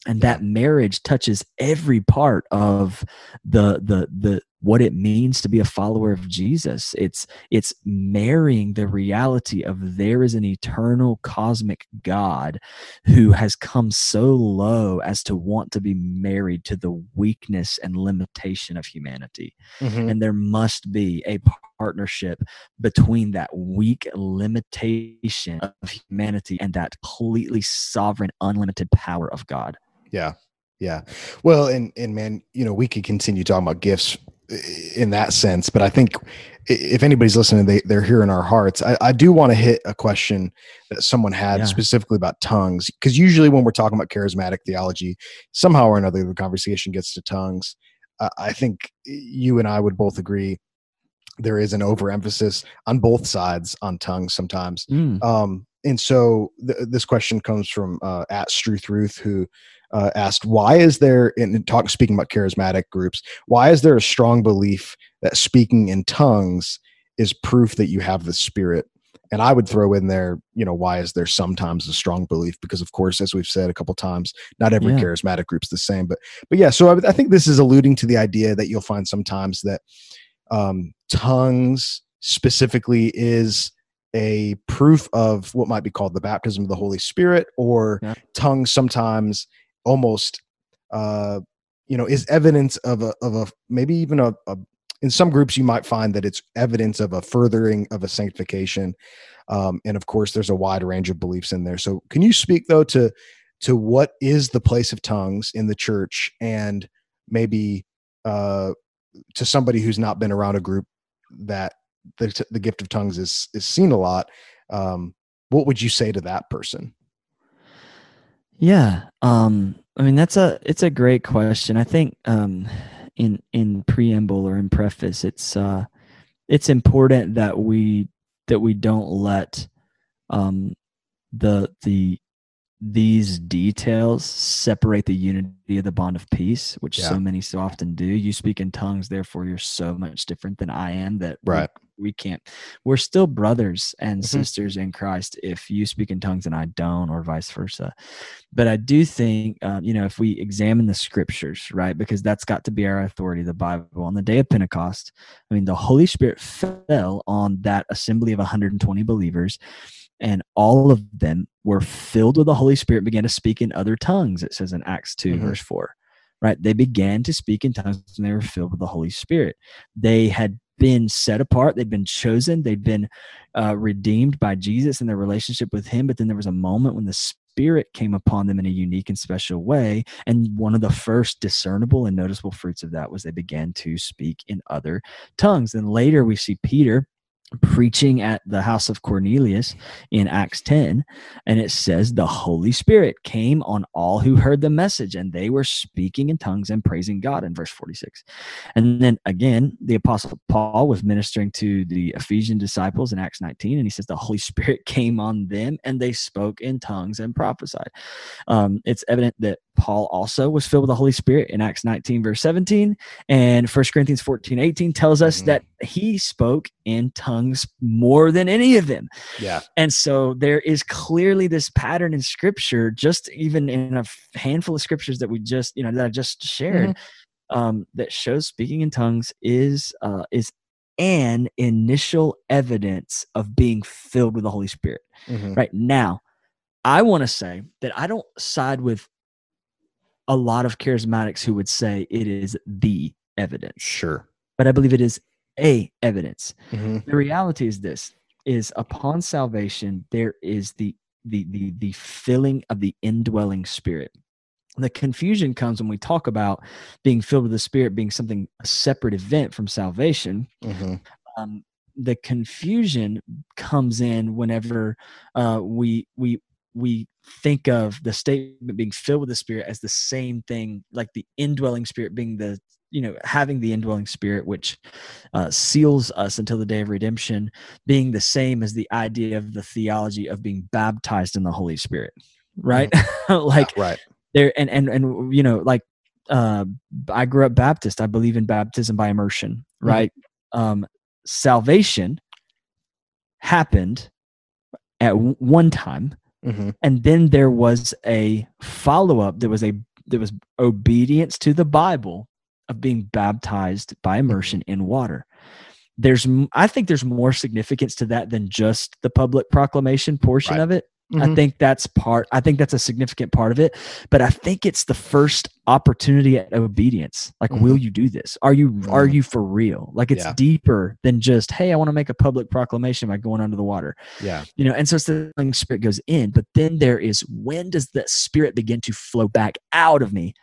and that marriage touches every part of the the the what it means to be a follower of Jesus it's it's marrying the reality of there is an eternal cosmic god who has come so low as to want to be married to the weakness and limitation of humanity mm-hmm. and there must be a partnership between that weak limitation of humanity and that completely sovereign unlimited power of God yeah. Yeah. Well, and and man, you know, we could continue talking about gifts in that sense, but I think if anybody's listening, they they're hearing our hearts. I, I do want to hit a question that someone had yeah. specifically about tongues, because usually when we're talking about charismatic theology, somehow or another the conversation gets to tongues. Uh, I think you and I would both agree there is an overemphasis on both sides on tongues sometimes. Mm. Um, and so th- this question comes from uh, at Struth Ruth, who uh, asked, "Why is there in talk speaking about charismatic groups? Why is there a strong belief that speaking in tongues is proof that you have the Spirit?" And I would throw in there, you know, why is there sometimes a strong belief? Because of course, as we've said a couple times, not every yeah. charismatic group's the same. But but yeah, so I, I, think this is alluding to the idea that you'll find sometimes that um, tongues specifically is a proof of what might be called the baptism of the Holy Spirit, or yeah. tongues sometimes almost uh, you know is evidence of a of a maybe even a, a, in some groups you might find that it's evidence of a furthering of a sanctification. Um, and of course there's a wide range of beliefs in there. So can you speak though to to what is the place of tongues in the church and maybe uh, to somebody who's not been around a group that the, the gift of tongues is is seen a lot um, what would you say to that person yeah. Um, I mean, that's a, it's a great question. I think, um, in, in preamble or in preface, it's, uh, it's important that we, that we don't let, um, the, the, these details separate the unity of the bond of peace, which yeah. so many so often do. You speak in tongues, therefore you're so much different than I am that right we can't we're still brothers and mm-hmm. sisters in christ if you speak in tongues and i don't or vice versa but i do think uh, you know if we examine the scriptures right because that's got to be our authority the bible on the day of pentecost i mean the holy spirit fell on that assembly of 120 believers and all of them were filled with the holy spirit began to speak in other tongues it says in acts 2 mm-hmm. verse 4 right they began to speak in tongues and they were filled with the holy spirit they had been set apart, they'd been chosen, they'd been uh, redeemed by Jesus and their relationship with Him. But then there was a moment when the Spirit came upon them in a unique and special way. And one of the first discernible and noticeable fruits of that was they began to speak in other tongues. And later we see Peter preaching at the house of Cornelius in Acts 10 and it says the holy spirit came on all who heard the message and they were speaking in tongues and praising God in verse 46 and then again the apostle Paul was ministering to the Ephesian disciples in Acts 19 and he says the holy *laughs* spirit came on them and they spoke in tongues and prophesied um, it's evident that Paul also was filled with the Holy Spirit in Acts 19, verse 17. And 1 Corinthians 14, 18 tells us mm-hmm. that he spoke in tongues more than any of them. Yeah. And so there is clearly this pattern in scripture, just even in a handful of scriptures that we just, you know, that I just shared, mm-hmm. um, that shows speaking in tongues is uh, is an initial evidence of being filled with the Holy Spirit. Mm-hmm. Right now, I want to say that I don't side with a lot of charismatics who would say it is the evidence. Sure. But I believe it is a evidence. Mm-hmm. The reality is this is upon salvation there is the the the the filling of the indwelling spirit. The confusion comes when we talk about being filled with the spirit being something a separate event from salvation. Mm-hmm. Um, the confusion comes in whenever uh, we we we think of the statement being filled with the spirit as the same thing like the indwelling spirit being the you know having the indwelling spirit which uh, seals us until the day of redemption being the same as the idea of the theology of being baptized in the holy spirit right mm-hmm. *laughs* like yeah, right there and and and you know like uh i grew up baptist i believe in baptism by immersion mm-hmm. right mm-hmm. um salvation happened at w- one time Mm-hmm. And then there was a follow up. There was a there was obedience to the Bible of being baptized by immersion in water. There's I think there's more significance to that than just the public proclamation portion right. of it. Mm-hmm. I think that's part, I think that's a significant part of it. But I think it's the first opportunity at obedience. Like, mm-hmm. will you do this? Are you, mm-hmm. are you for real? Like, it's yeah. deeper than just, hey, I want to make a public proclamation by going under the water. Yeah. You know, and so it's the spirit goes in, but then there is when does that spirit begin to flow back out of me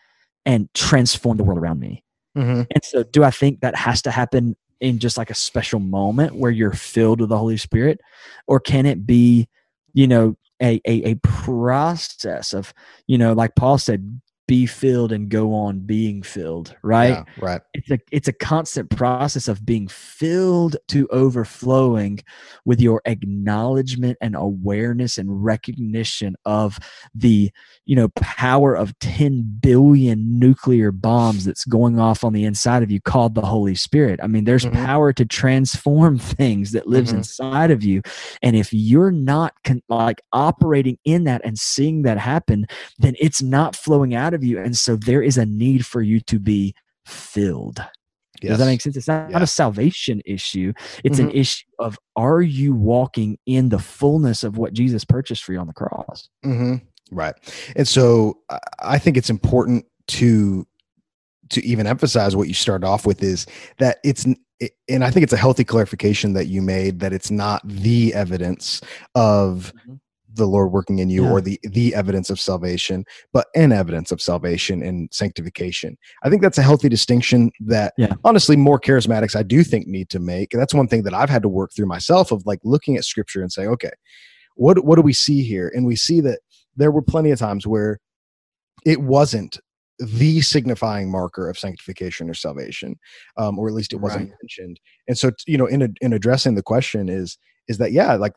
and transform the world around me? Mm-hmm. And so, do I think that has to happen in just like a special moment where you're filled with the Holy Spirit? Or can it be, you know, a, a, a process of, you know, like Paul said, be filled and go on being filled right yeah, right it's a it's a constant process of being filled to overflowing with your acknowledgement and awareness and recognition of the you know power of 10 billion nuclear bombs that's going off on the inside of you called the holy spirit i mean there's mm-hmm. power to transform *laughs* things that lives mm-hmm. inside of you and if you're not con- like operating in that and seeing that happen then it's not flowing out of you. And so there is a need for you to be filled. Yes. Does that make sense? It's not, yeah. not a salvation issue. It's mm-hmm. an issue of are you walking in the fullness of what Jesus purchased for you on the cross? Mm-hmm. Right. And so I think it's important to to even emphasize what you start off with is that it's and I think it's a healthy clarification that you made that it's not the evidence of mm-hmm the Lord working in you yeah. or the the evidence of salvation, but an evidence of salvation and sanctification. I think that's a healthy distinction that yeah. honestly more charismatics I do think need to make. And that's one thing that I've had to work through myself of like looking at scripture and saying, okay, what what do we see here? And we see that there were plenty of times where it wasn't the signifying marker of sanctification or salvation, um, or at least it wasn't right. mentioned. And so, you know, in a, in addressing the question is is that yeah, like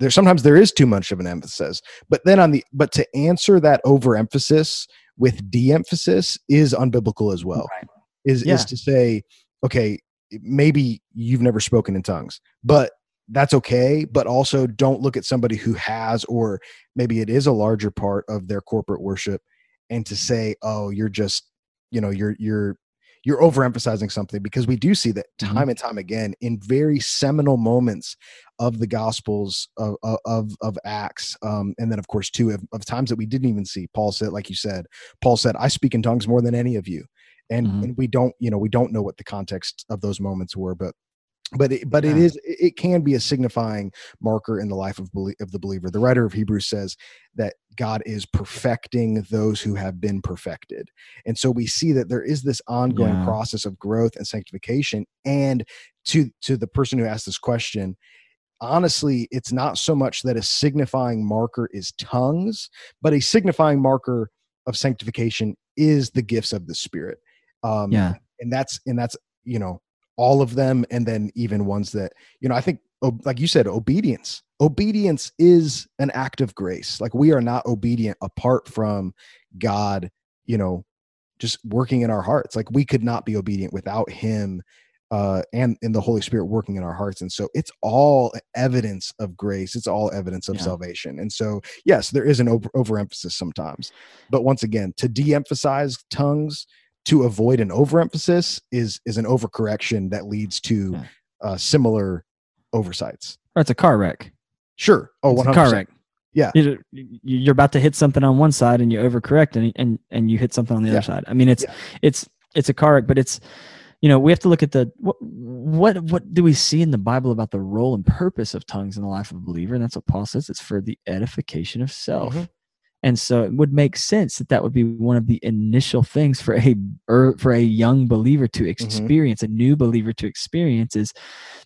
there sometimes there is too much of an emphasis but then on the but to answer that overemphasis with de-emphasis is unbiblical as well right. is yeah. is to say okay maybe you've never spoken in tongues but that's okay but also don't look at somebody who has or maybe it is a larger part of their corporate worship and to say oh you're just you know you're you're you're overemphasizing something because we do see that mm-hmm. time mm-hmm. and time again in very seminal moments of the gospels of of, of acts um, and then of course too of, of, times that we didn't even see paul said like you said paul said i speak in tongues more than any of you and, mm-hmm. and we don't you know we don't know what the context of those moments were but but it, but it Yeah. is it can be a signifying marker in the life of belie- of the believer. The writer of Hebrews says that God is perfecting those who have been perfected, and so we see that there is this ongoing Yeah. process of growth and sanctification. And to to the person who asked this question, honestly, it's not so much that a signifying marker is tongues, but a signifying marker of sanctification is the gifts of the Spirit. Um, Yeah. and that's and that's you know all of them and then even ones that you know i think like you said obedience. Obedience is an act of grace. Like we are not obedient apart from god you know just working in our hearts. Like we could not be obedient without him uh and in the holy spirit working in our hearts. And so it's all evidence of grace. It's all evidence of Yeah. salvation. And so yes there is an over overemphasis sometimes. But once again to de-emphasize tongues to avoid an overemphasis is is an overcorrection that leads to Yeah. uh, similar oversights. Or it's a car wreck. Sure. Oh, It's one a car wreck. Yeah. You- You're about to hit something on one side and you overcorrect and and and you hit something on the Yeah. other side. I mean, it's Yeah. it's it's a car wreck, but it's you know we have to look at the what what what do we see in the Bible about the role and purpose of tongues in the life of a believer? And that's what Paul says. It's for the edification of self. Mhm. And so it would make sense that that would be one of the initial things for a er, for a young believer to experience, a new believer to experience is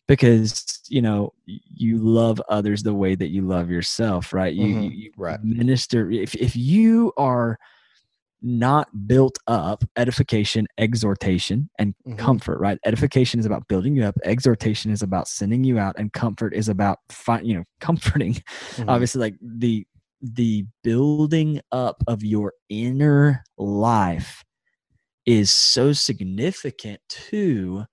because you know you love others the way that you love yourself, right? You, Mhm. you, you Right. minister if if you are not built up edification exhortation and Mhm. comfort right edification is about building you up exhortation is about sending you out and comfort is about fi- you know *laughs* comforting Mhm. obviously like the the building up of your inner life is so significant to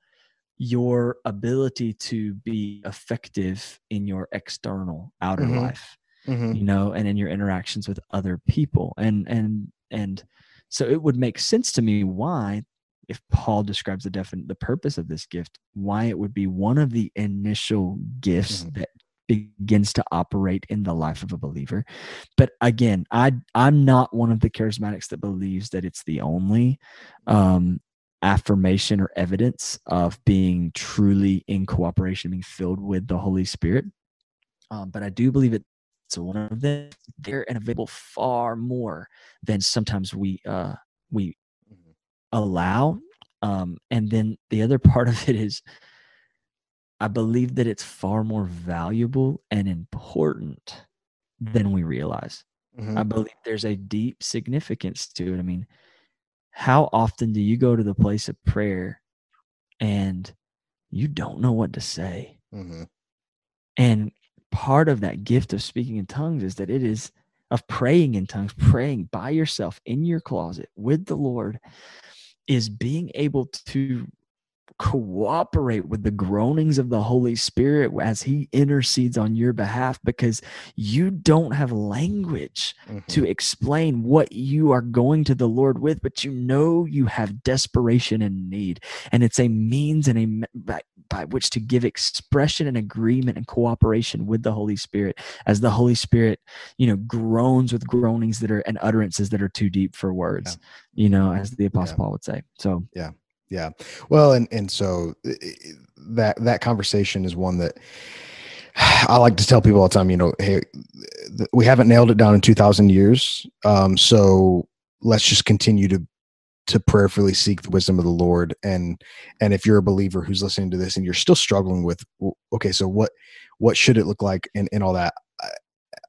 your ability to be effective in your external outer Mhm. life Mhm. you know and in your interactions with other people and and and so it would make sense to me why if paul describes the defin- the purpose of this gift why it would be one of the initial gifts Mhm. that begins to operate in the life of a believer. But again i i'm not one of the charismatics that believes that it's the only um affirmation or evidence of being truly in cooperation being filled with the holy spirit. Um, but i do believe it so one of them. They're and available far more than sometimes we uh we Mhm. allow. Um and then the other part of it is i believe that it's far more valuable and important than we realize Mhm. i believe there's a deep significance to it i mean how often do you go to the place of prayer and you don't know what to say Mhm. and part of that gift of speaking in tongues is that it is of praying in tongues, praying by yourself in your closet with the Lord, is being able to cooperate with the groanings of the Holy Spirit as He intercedes on your behalf because you don't have language Mhm. to explain what you are going to the Lord with, but you know you have desperation and need. And it's a means and a by, by which to give expression and agreement and cooperation with the Holy Spirit as the Holy Spirit, you know, groans with groanings that are and utterances that are too deep for words, you know, as the Apostle Yeah. Paul would say. So, Yeah. Yeah well, and and so that that conversation is one that I like to tell people all the time. You know, hey, we haven't nailed it down in two thousand years. Um, so let's just continue to to prayerfully seek the wisdom of the Lord. And and if you're a believer who's listening to this and you're still struggling with, okay, so what what should it look like and and all that, I,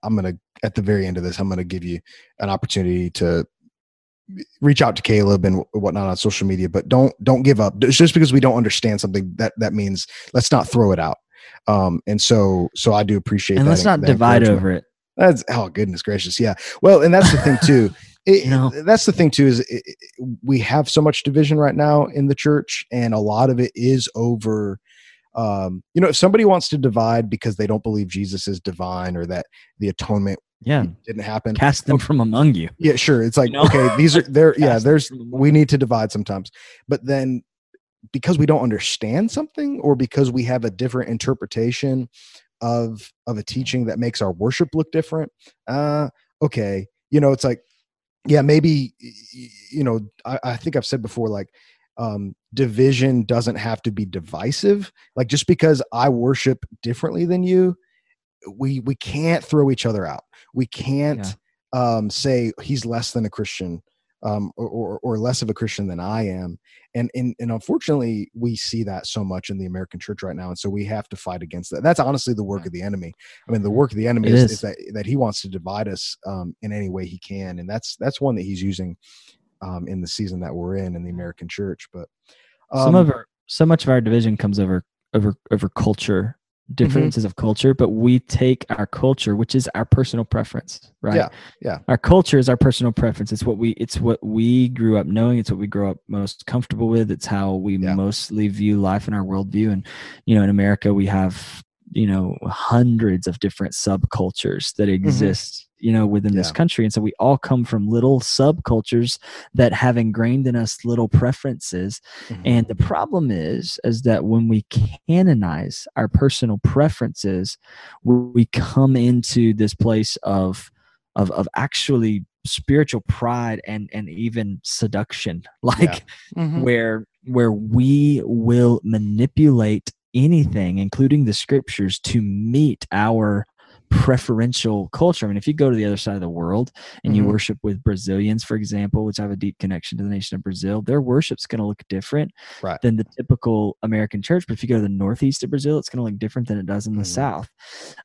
I'm gonna at the very end of this, I'm gonna give you an opportunity to reach out to Caleb and whatnot on social media, but don't don't give up. It's just because we don't understand something that that means let's not throw it out. Um, and so so I do appreciate and that. let's not that divide over it. That's oh goodness gracious, yeah. Well, and that's the thing too. *laughs* It, You know? that's the thing too is it, it- we have so much division right now in the church, and a lot of it is over. Um, you know, if somebody wants to divide because they don't believe Jesus is divine or that the atonement Yeah. didn't happen, Cast them from among you. yeah, sure. It's like know? okay, these are *laughs* there. Yeah, there's we need to divide sometimes, but then because we don't understand something or because we have a different interpretation of of a teaching that makes our worship look different, uh, okay, you know, it's like yeah, maybe y- y- you know, I, I think I've said before, like um, division doesn't have to be divisive. Like just because I worship differently than you, we we can't throw each other out. We can't yeah. um, say he's less than a Christian um, or, or, or less of a Christian than I am. And, and and unfortunately, we see that so much in the American church right now, and so we have to fight against that. That's honestly the work of the enemy. I mean, the work of the enemy is, is. is, that that he wants to divide us um, in any way he can, and that's that's one that he's using um, in the season that we're in in the American church. But some of um, our so much of our division comes over over over culture. Differences mm-hmm. of culture, but we take our culture, which is our personal preference, right? Yeah, yeah. Our culture is our personal preference. It's what we it's what we grew up knowing. It's what we grow up most comfortable with. It's how we yeah. mostly view life in our worldview. And you know, in America, we have you know hundreds of different subcultures that mm-hmm. exist. Mm-hmm you know within yeah. this country and so we all come from little subcultures that have ingrained in us little preferences mm-hmm. and the problem is is that when we canonize our personal preferences we come into this place of of of actually spiritual pride and and even seduction *laughs* like yeah. mm-hmm. where where we will manipulate anything including the scriptures to meet our preferential culture. I mean, if you go to the other side of the world and mm-hmm. you worship with Brazilians, for example, which have a deep connection to the nation of Brazil, their worship's going to look different right. than the typical American church. But if you go to the northeast of Brazil, it's going to look different than it does in the mm-hmm. south.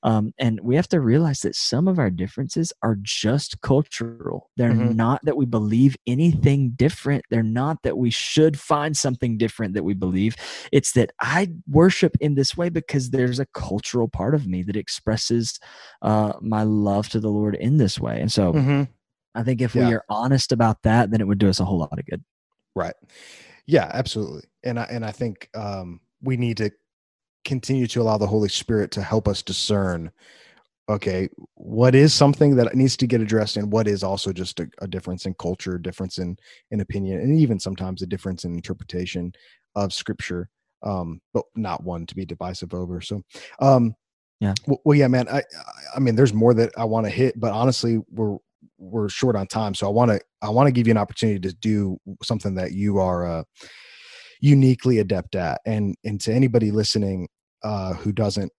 Um, and we have to realize that some of our differences are just cultural. They're mm-hmm. not that we believe anything different. They're not that we should find something different that we believe. It's that I worship in this way because there's a cultural part of me that expresses uh, my love to the Lord in this way. And so mm-hmm. I think if yeah. we are honest about that, then it would do us a whole lot of good. Right. Yeah, absolutely. And I and I think um, we need to continue to allow the Holy Spirit to help us discern okay, what is something that needs to get addressed and what is also just a, a difference in culture, difference in in opinion, and even sometimes a difference in interpretation of scripture. Um, but not one to be divisive over. So um yeah. Well, well, yeah, man. I I mean, there's more that I want to hit, but honestly, we're we're short on time, so I want to I want to give you an opportunity to do something that you are uh, uniquely adept at, and and to anybody listening uh, who doesn't,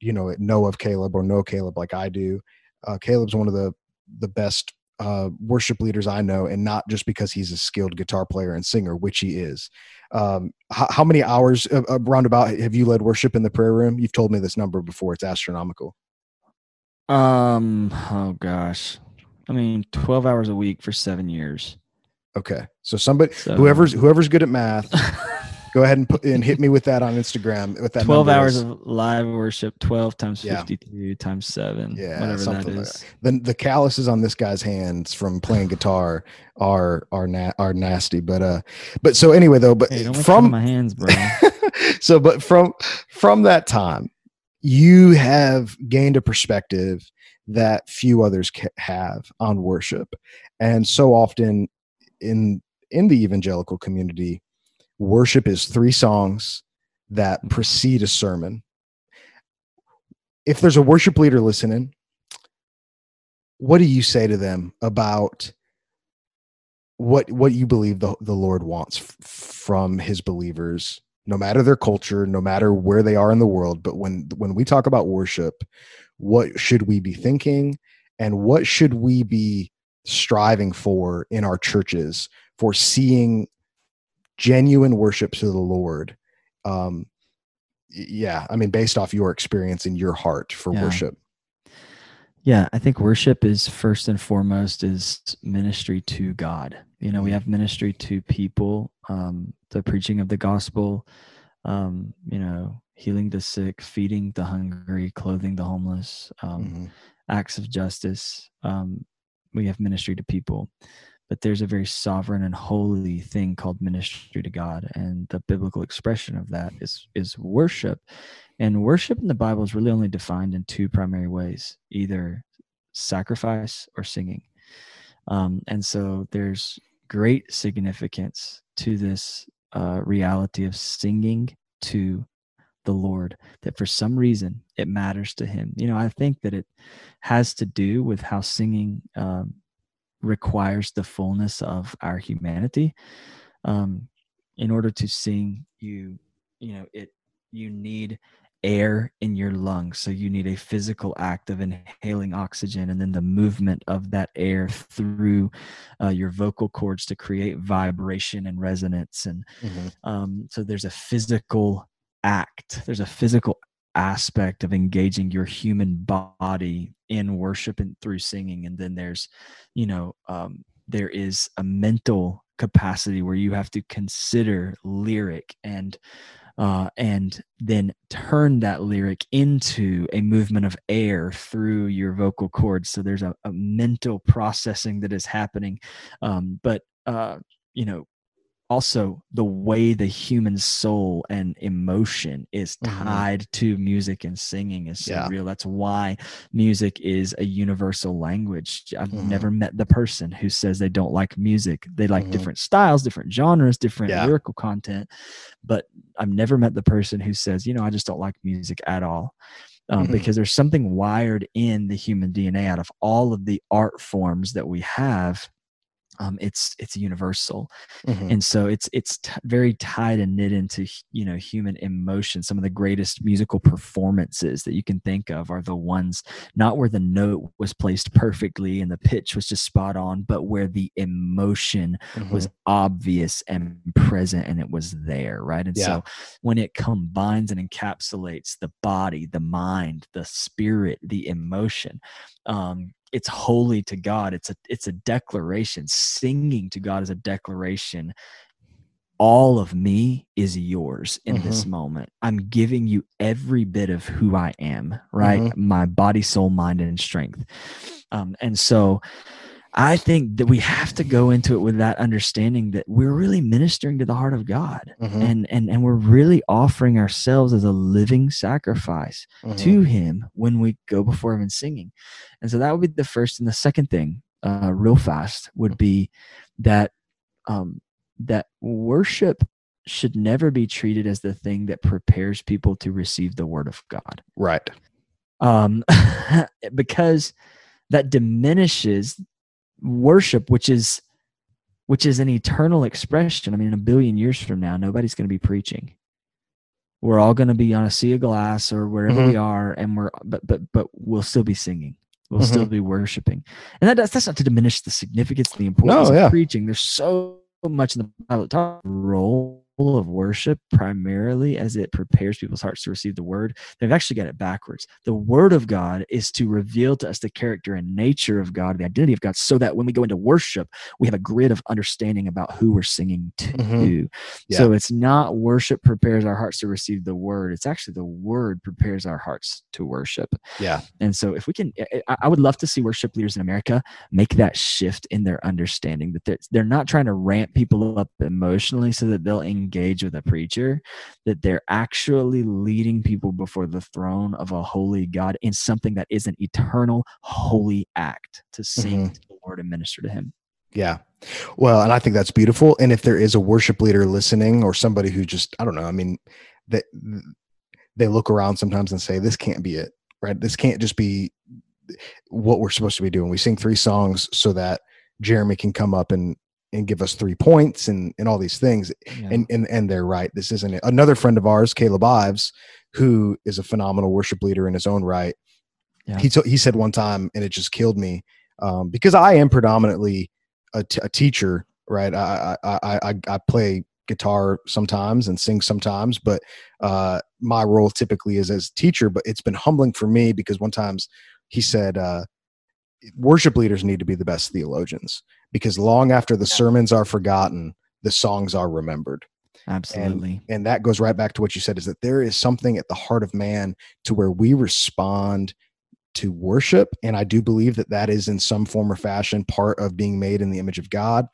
you know, know of Caleb or know Caleb like I do, uh, Caleb's one of the the best uh, worship leaders I know, and not just because he's a skilled guitar player and singer, which he is. Um, how, how, many hours uh, roundabout have you led worship in the prayer room? You've told me this number before. It's astronomical. Um. Oh gosh. I mean, twelve hours a week for seven years. Okay, so somebody, so, whoever's whoever's good at math. *laughs* go ahead and put and hit me with that on Instagram. With that, twelve hours is. of live worship, twelve times fifty-two yeah. times seven, yeah, whatever that is. Like that. The the calluses on this guy's hands from playing *sighs* guitar are are na- are nasty. But uh, but so anyway though, but hey, from my hands, bro. *laughs* so, but from from that time, you have gained a perspective that few others have on worship, and so often in in the evangelical community worship is three songs that precede a sermon. If there's a worship leader listening, what do you say to them about what what you believe the, the Lord wants f- from his believers, no matter their culture, no matter where they are in the world, but when when we talk about worship, what should we be thinking and what should we be striving for in our churches for seeing genuine worship to the Lord. Um, yeah, I mean, based off your experience in your heart for yeah. worship. Yeah, I think worship is first and foremost is ministry to God. You know, we mm-hmm. have ministry to people, um, the preaching of the gospel, um, you know, healing the sick, feeding the hungry, clothing the homeless, um, mm-hmm. acts of justice. Um, we have ministry to people but there's a very sovereign and holy thing called ministry to God and the biblical expression of that is is worship and worship in the Bible is really only defined in two primary ways either sacrifice or singing um, and so there's great significance to this uh, reality of singing to the Lord, that for some reason it matters to Him. You know, I think that it has to do with how singing um, requires the fullness of our humanity. Um, in order to sing, you you know it you need air in your lungs. So you need a physical act of inhaling oxygen and then the movement of that air through uh, your vocal cords to create vibration and resonance. And mm-hmm. um, so there's a physical act, there's a physical aspect of engaging your human body in worship and through singing. And then there's, you know, um, there is a mental capacity where you have to consider lyric and uh, and then turn that lyric into a movement of air through your vocal cords. So there's a, a mental processing that is happening. Um, but, uh, you know, also the way the human soul and emotion is mm-hmm. tied mm-hmm. to music and singing is so yeah. real that's why music is a universal language i've mm-hmm. never met the person who says they don't like music they like mm-hmm. different styles different genres different yeah. lyrical content but i've never met the person who says you know i just don't like music at all um, mm-hmm. because there's something wired in the human dna out of all of the art forms that we have um, it's it's universal mm-hmm. and so it's it's t- very tied and knit into you know human emotion some of the greatest musical performances that you can think of are the ones not where the note was placed perfectly and the pitch was just spot on but where the emotion mm-hmm. was obvious and present and it was there right and yeah. so when it combines and encapsulates the body the mind the spirit the emotion um, it's holy to God. It's a it's a declaration. Singing to God is a declaration. All of me is yours in mm-hmm. this moment. I'm giving you every bit of who I am, right? Mm-hmm. My body, soul, mind, and strength. Um, and so I think that we have to go into it with that understanding that we're really ministering to the heart of God mm-hmm. and, and, and we're really offering ourselves as a living sacrifice mm-hmm. to Him when we go before Him and singing. And so that would be the first. And the second thing, uh, real fast, would be that um, that worship should never be treated as the thing that prepares people to receive the Word of God. Right. Um, *laughs* because that diminishes worship which is which is an eternal expression i mean in a billion years from now nobody's going to be preaching we're all going to be on a sea of glass or wherever mm-hmm. we are and we're but but but we'll still be singing we'll mm-hmm. still be worshiping and that, that's, that's not to diminish the significance the importance no, yeah. of preaching there's so much in the bible talk role of worship primarily as it prepares people's hearts to receive the word. They've actually got it backwards. The word of God is to reveal to us the character and nature of God, the identity of God, so that when we go into worship, we have a grid of understanding about who we're singing to. Mm-hmm. Yeah. So it's not worship prepares our hearts to receive the word. It's actually the word prepares our hearts to worship. Yeah. And so if we can, I would love to see worship leaders in America make that shift in their understanding that they're, they're not trying to ramp people up emotionally so that they'll engage engage with a preacher that they're actually leading people before the throne of a holy God in something that is an eternal holy act to sing mm-hmm. to the Lord and minister to him. Yeah. Well, and I think that's beautiful. And if there is a worship leader listening or somebody who just, I don't know, I mean, that they look around sometimes and say, this can't be it, right? This can't just be what we're supposed to be doing. We sing three songs so that Jeremy can come up and and give us three points and and all these things. Yeah. and and and they're right. This isn't it. Another friend of ours caleb ives who is a phenomenal worship leader in his own right. Yeah. he, t- he said one time and it just killed me um, because i am predominantly a, t- a teacher right? I, I i i play guitar sometimes and sing sometimes but uh, my role typically is as teacher but it's been humbling for me because one times he said uh, worship leaders need to be the best theologians because long after the sermons are forgotten, the songs are remembered. Absolutely. And, and, that goes right back to what you said is that there is something at the heart of man to where we respond to worship. And I do believe that that is in some form or fashion part of being made in the image of God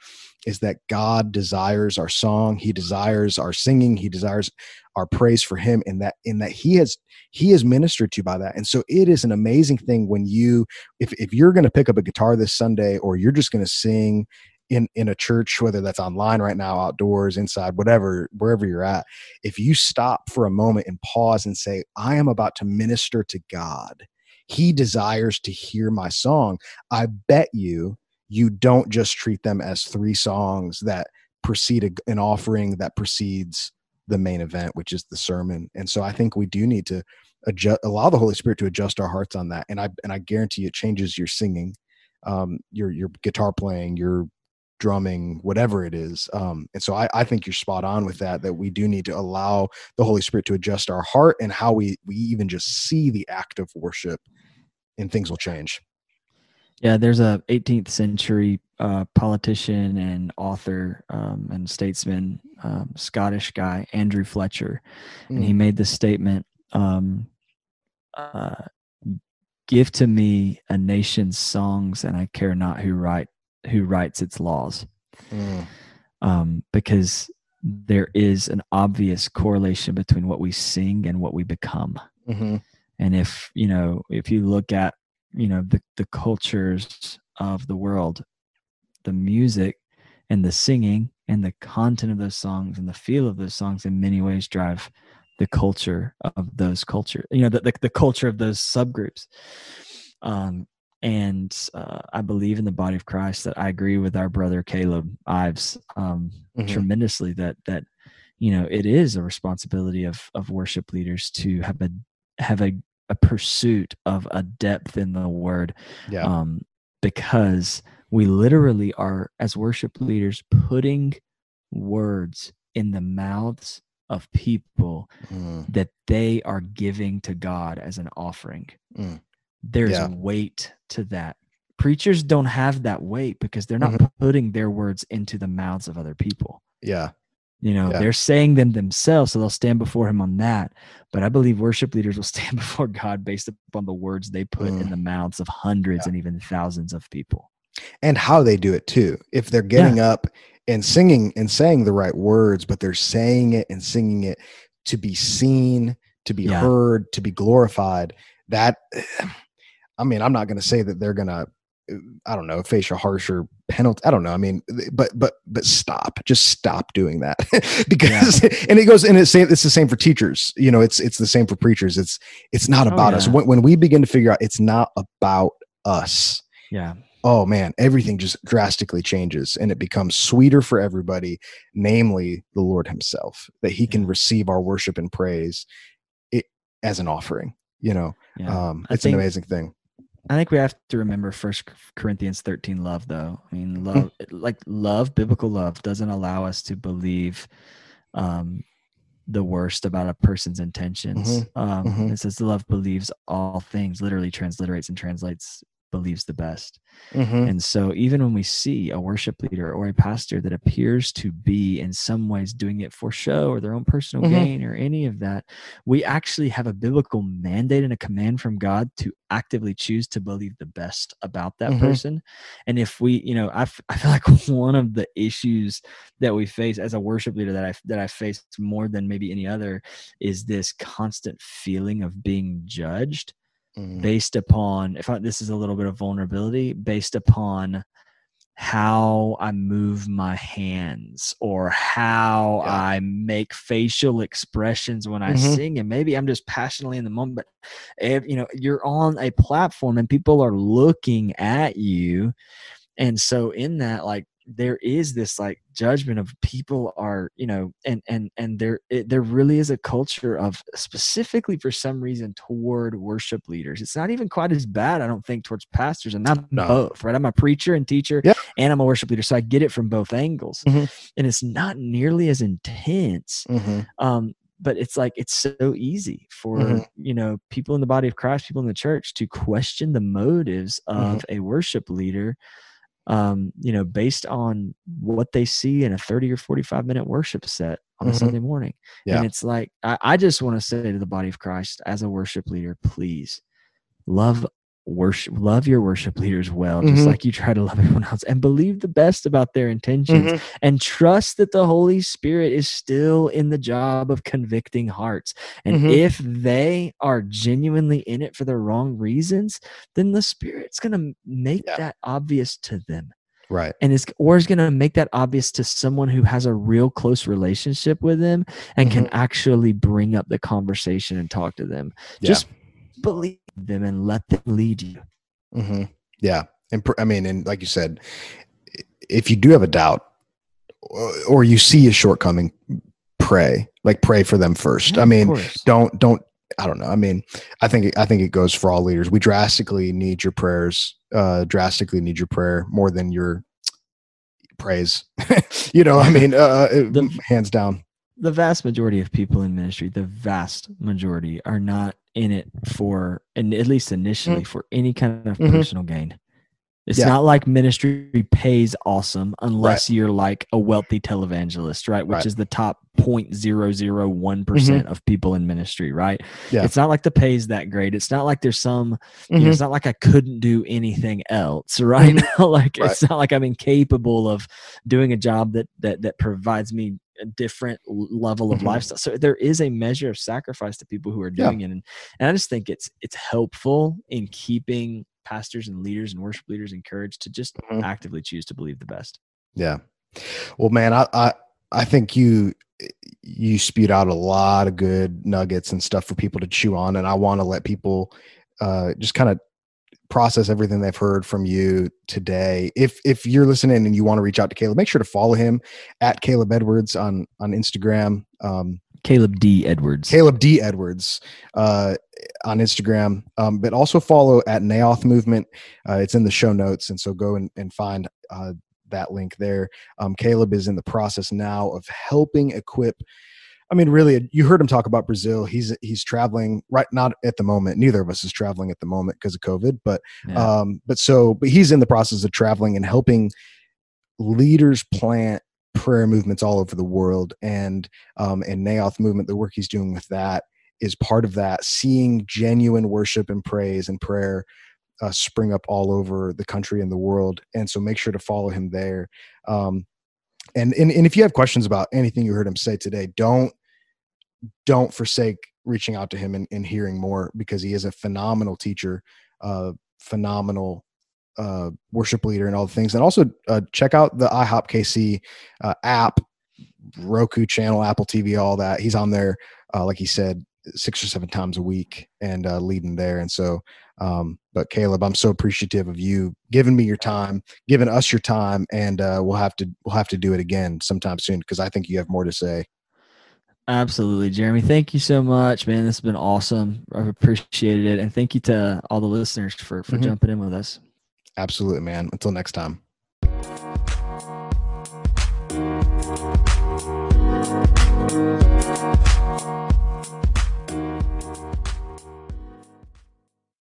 is that God desires our song. He desires our singing. He desires our praise for him and that in that he has he has ministered to by that and so it is an amazing thing when you if, if you're going to pick up a guitar this sunday or you're just going to sing in in a church whether that's online right now outdoors inside whatever wherever you're at if you stop for a moment and pause and say i am about to minister to god he desires to hear my song i bet you you don't just treat them as three songs that precede a, an offering that precedes the main event, which is the sermon. And so I think we do need to adjust, allow the Holy Spirit to adjust our hearts on that. And I and I guarantee it changes your singing, um, your your guitar playing, your drumming, whatever it is. Um, and so I, I think you're spot on with that. That we do need to allow the Holy Spirit to adjust our heart and how we we even just see the act of worship, and things will change. Yeah, there's a 18th century uh, politician and author um, and statesman, um, Scottish guy, Andrew Fletcher, mm. and he hmm. made this statement um, uh, Give to me a nation's songs, and I care not who write who writes its laws. Mm. Um, because there is an obvious correlation between what we sing and what we become. Mm-hmm. And if you know, if you look at you know the the cultures of the world, the music and the singing and the content of those songs and the feel of those songs in many ways drive the culture of those culture you know the, the, the culture of those subgroups um, and uh, i believe in the body of christ that i agree with our brother caleb ives um, mm-hmm. tremendously that that you know it is a responsibility of of worship leaders to have a have a, a pursuit of a depth in the word yeah. um, because we literally are as worship leaders putting words in the mouths of people mm. that they are giving to God as an offering. Mm. There's yeah. weight to that. Preachers don't have that weight because they're not mm-hmm. putting their words into the mouths of other people. Yeah. You know, yeah. they're saying them themselves, so they'll stand before him on that. But I believe worship leaders will *laughs* stand before God based upon the words they put mm. in the mouths of hundreds yeah. and even thousands of people. And how they do it too. If they're getting up and singing and saying the right words, but they're saying it and singing it to be seen, to be yeah. heard, to be glorified. That, *sighs* I mean, I'm not going to say that they're going to, I don't know, face a harsher penalty. I don't know. I mean, but but but stop. Just stop doing that *laughs* because yeah. and it goes and it's same. It's the same for teachers. You know, it's it's the same for preachers. It's it's not oh, about oh, yeah. us. When, when we begin to figure out, it's not about us. Yeah oh man, everything just drastically changes and it becomes sweeter for everybody, namely the Lord Himself, that He can receive our worship and praise it, as an offering. You know, um, it's think, an amazing thing. I think we have to remember First Corinthians 13 love, though. I mean, hmm. love, like love, biblical love doesn't allow us to believe um, the worst about a person's intentions. Mm-hmm. Um, mm-hmm. It says the love believes all things, literally transliterates and translates believes the best. Mm-hmm. And so, even when we see a worship leader or a pastor that appears to be in some ways doing it for show or their own personal mm-hmm. gain or any of that, we actually have a biblical mandate and a command from God to actively choose to believe the best about that mm-hmm. person. And if we, you know, I, f- I feel like *laughs* one of the issues that we face as a worship leader that I that I faced more than maybe any other is this constant feeling of being judged mm. based upon if I, this is a little bit of vulnerability based upon how I move my hands or how yeah. I make facial expressions when I mm-hmm. sing. And maybe I'm just passionately in the moment, but if, you know, you're on a platform and people are looking at you. And so in that, like there is this like judgment of people are you know and and and there it, there really is a culture of specifically for some reason toward worship leaders it's not even quite as bad i don't think towards pastors and i'm no. both right i'm a preacher and teacher yep. and i'm a worship leader so i get it from both angles mm-hmm. and it's not nearly as intense mm-hmm. um but it's like it's so easy for mm-hmm. you know people in the body of christ people in the church to question the motives of mm-hmm. a worship leader um, you know, based on what they see in a 30 or 45 minute worship set on mm-hmm. a Sunday morning. Yeah. And it's like, I, I just want to say to the body of Christ as a worship leader, please love worship love your worship leaders well just mm-hmm. like you try to love everyone else and believe the best about their intentions mm-hmm. and trust that the holy spirit is still in the job of convicting hearts and mm-hmm. if they are genuinely in it for the wrong reasons then the spirit's going to make yeah. that obvious to them right and is or is going to make that obvious to someone who has a real close relationship with them and can mm-hmm. actually bring up the conversation and talk to them yeah. just believe them and let them lead you. Mm-hmm. Yeah. And I mean, and like you said, if you do have a doubt or you see a shortcoming, pray. Like pray for them first. Yeah, I mean, don't don't I don't know. I mean, I think I think it goes for all leaders. We drastically need your prayers. Uh, drastically need your prayer more than your praise. *laughs* you know, I mean, uh, The- hands down. the vast majority of people in ministry, the vast majority, are not in it for, and at least initially, for any kind of Mhm. personal gain. It's Yeah. not like ministry pays awesome unless you're like a wealthy televangelist, right? Which Right. is the top 0.001% mm-hmm. of people in ministry, right? Yeah. It's not like the pay's that great. It's not like there's some you know, mm-hmm. it's not like I couldn't do anything else, *laughs* right? Mm-hmm. *laughs* like Right. it's not like I'm incapable of doing a job that that that provides me a different level of Mhm. lifestyle. So there is a measure of sacrifice to people who are Yeah. doing it, and and I just think it's it's helpful in keeping pastors and leaders and worship leaders encouraged to just Mhm. actively choose to believe the best. Yeah. Well, man, I, I I think you you spewed out a lot of good nuggets and stuff for people to chew on, and I want to let people uh, just kind of process everything they've heard from you today. If if you're listening and you want to reach out to Caleb, make sure to follow him at Caleb Edwards on on Instagram. Um, Caleb D. Edwards. Caleb D. Edwards uh, on Instagram, um, but also follow at Naioth Movement. Uh, it's in the show notes, and so go and, and find uh, that link there. Um, Caleb is in the process now of helping equip. I mean, really, you heard him talk about Brazil. He's he's traveling right not at the moment. Neither of us is traveling at the moment because of COVID, but Yeah. um, but so but he's in the process of traveling and helping leaders plant prayer movements all over the world and um, and Naioth movement, the work he's doing with that is part of that. Seeing genuine worship and praise and prayer uh, spring up all over the country and the world, and so make sure to follow him there. Um, and, and and if you have questions about anything you heard him say today, don't don't forsake reaching out to him and, and hearing more because he is a phenomenal teacher, uh, phenomenal uh, worship leader, and all the things. And also uh, check out the IHOP KC uh, app, Roku channel, Apple TV, all that. He's on there, uh, like he said, six or seven times a week and uh, leading there. And so, um, but Caleb, I'm so appreciative of you giving me your time, giving us your time, and uh, we'll have to we'll have to do it again sometime soon because I think you have more to say. Absolutely, Jeremy. Thank you so much, man. This has been awesome. I've appreciated it. And thank you to all the listeners for, for Mhm. jumping in with us. Absolutely, man. Until next time.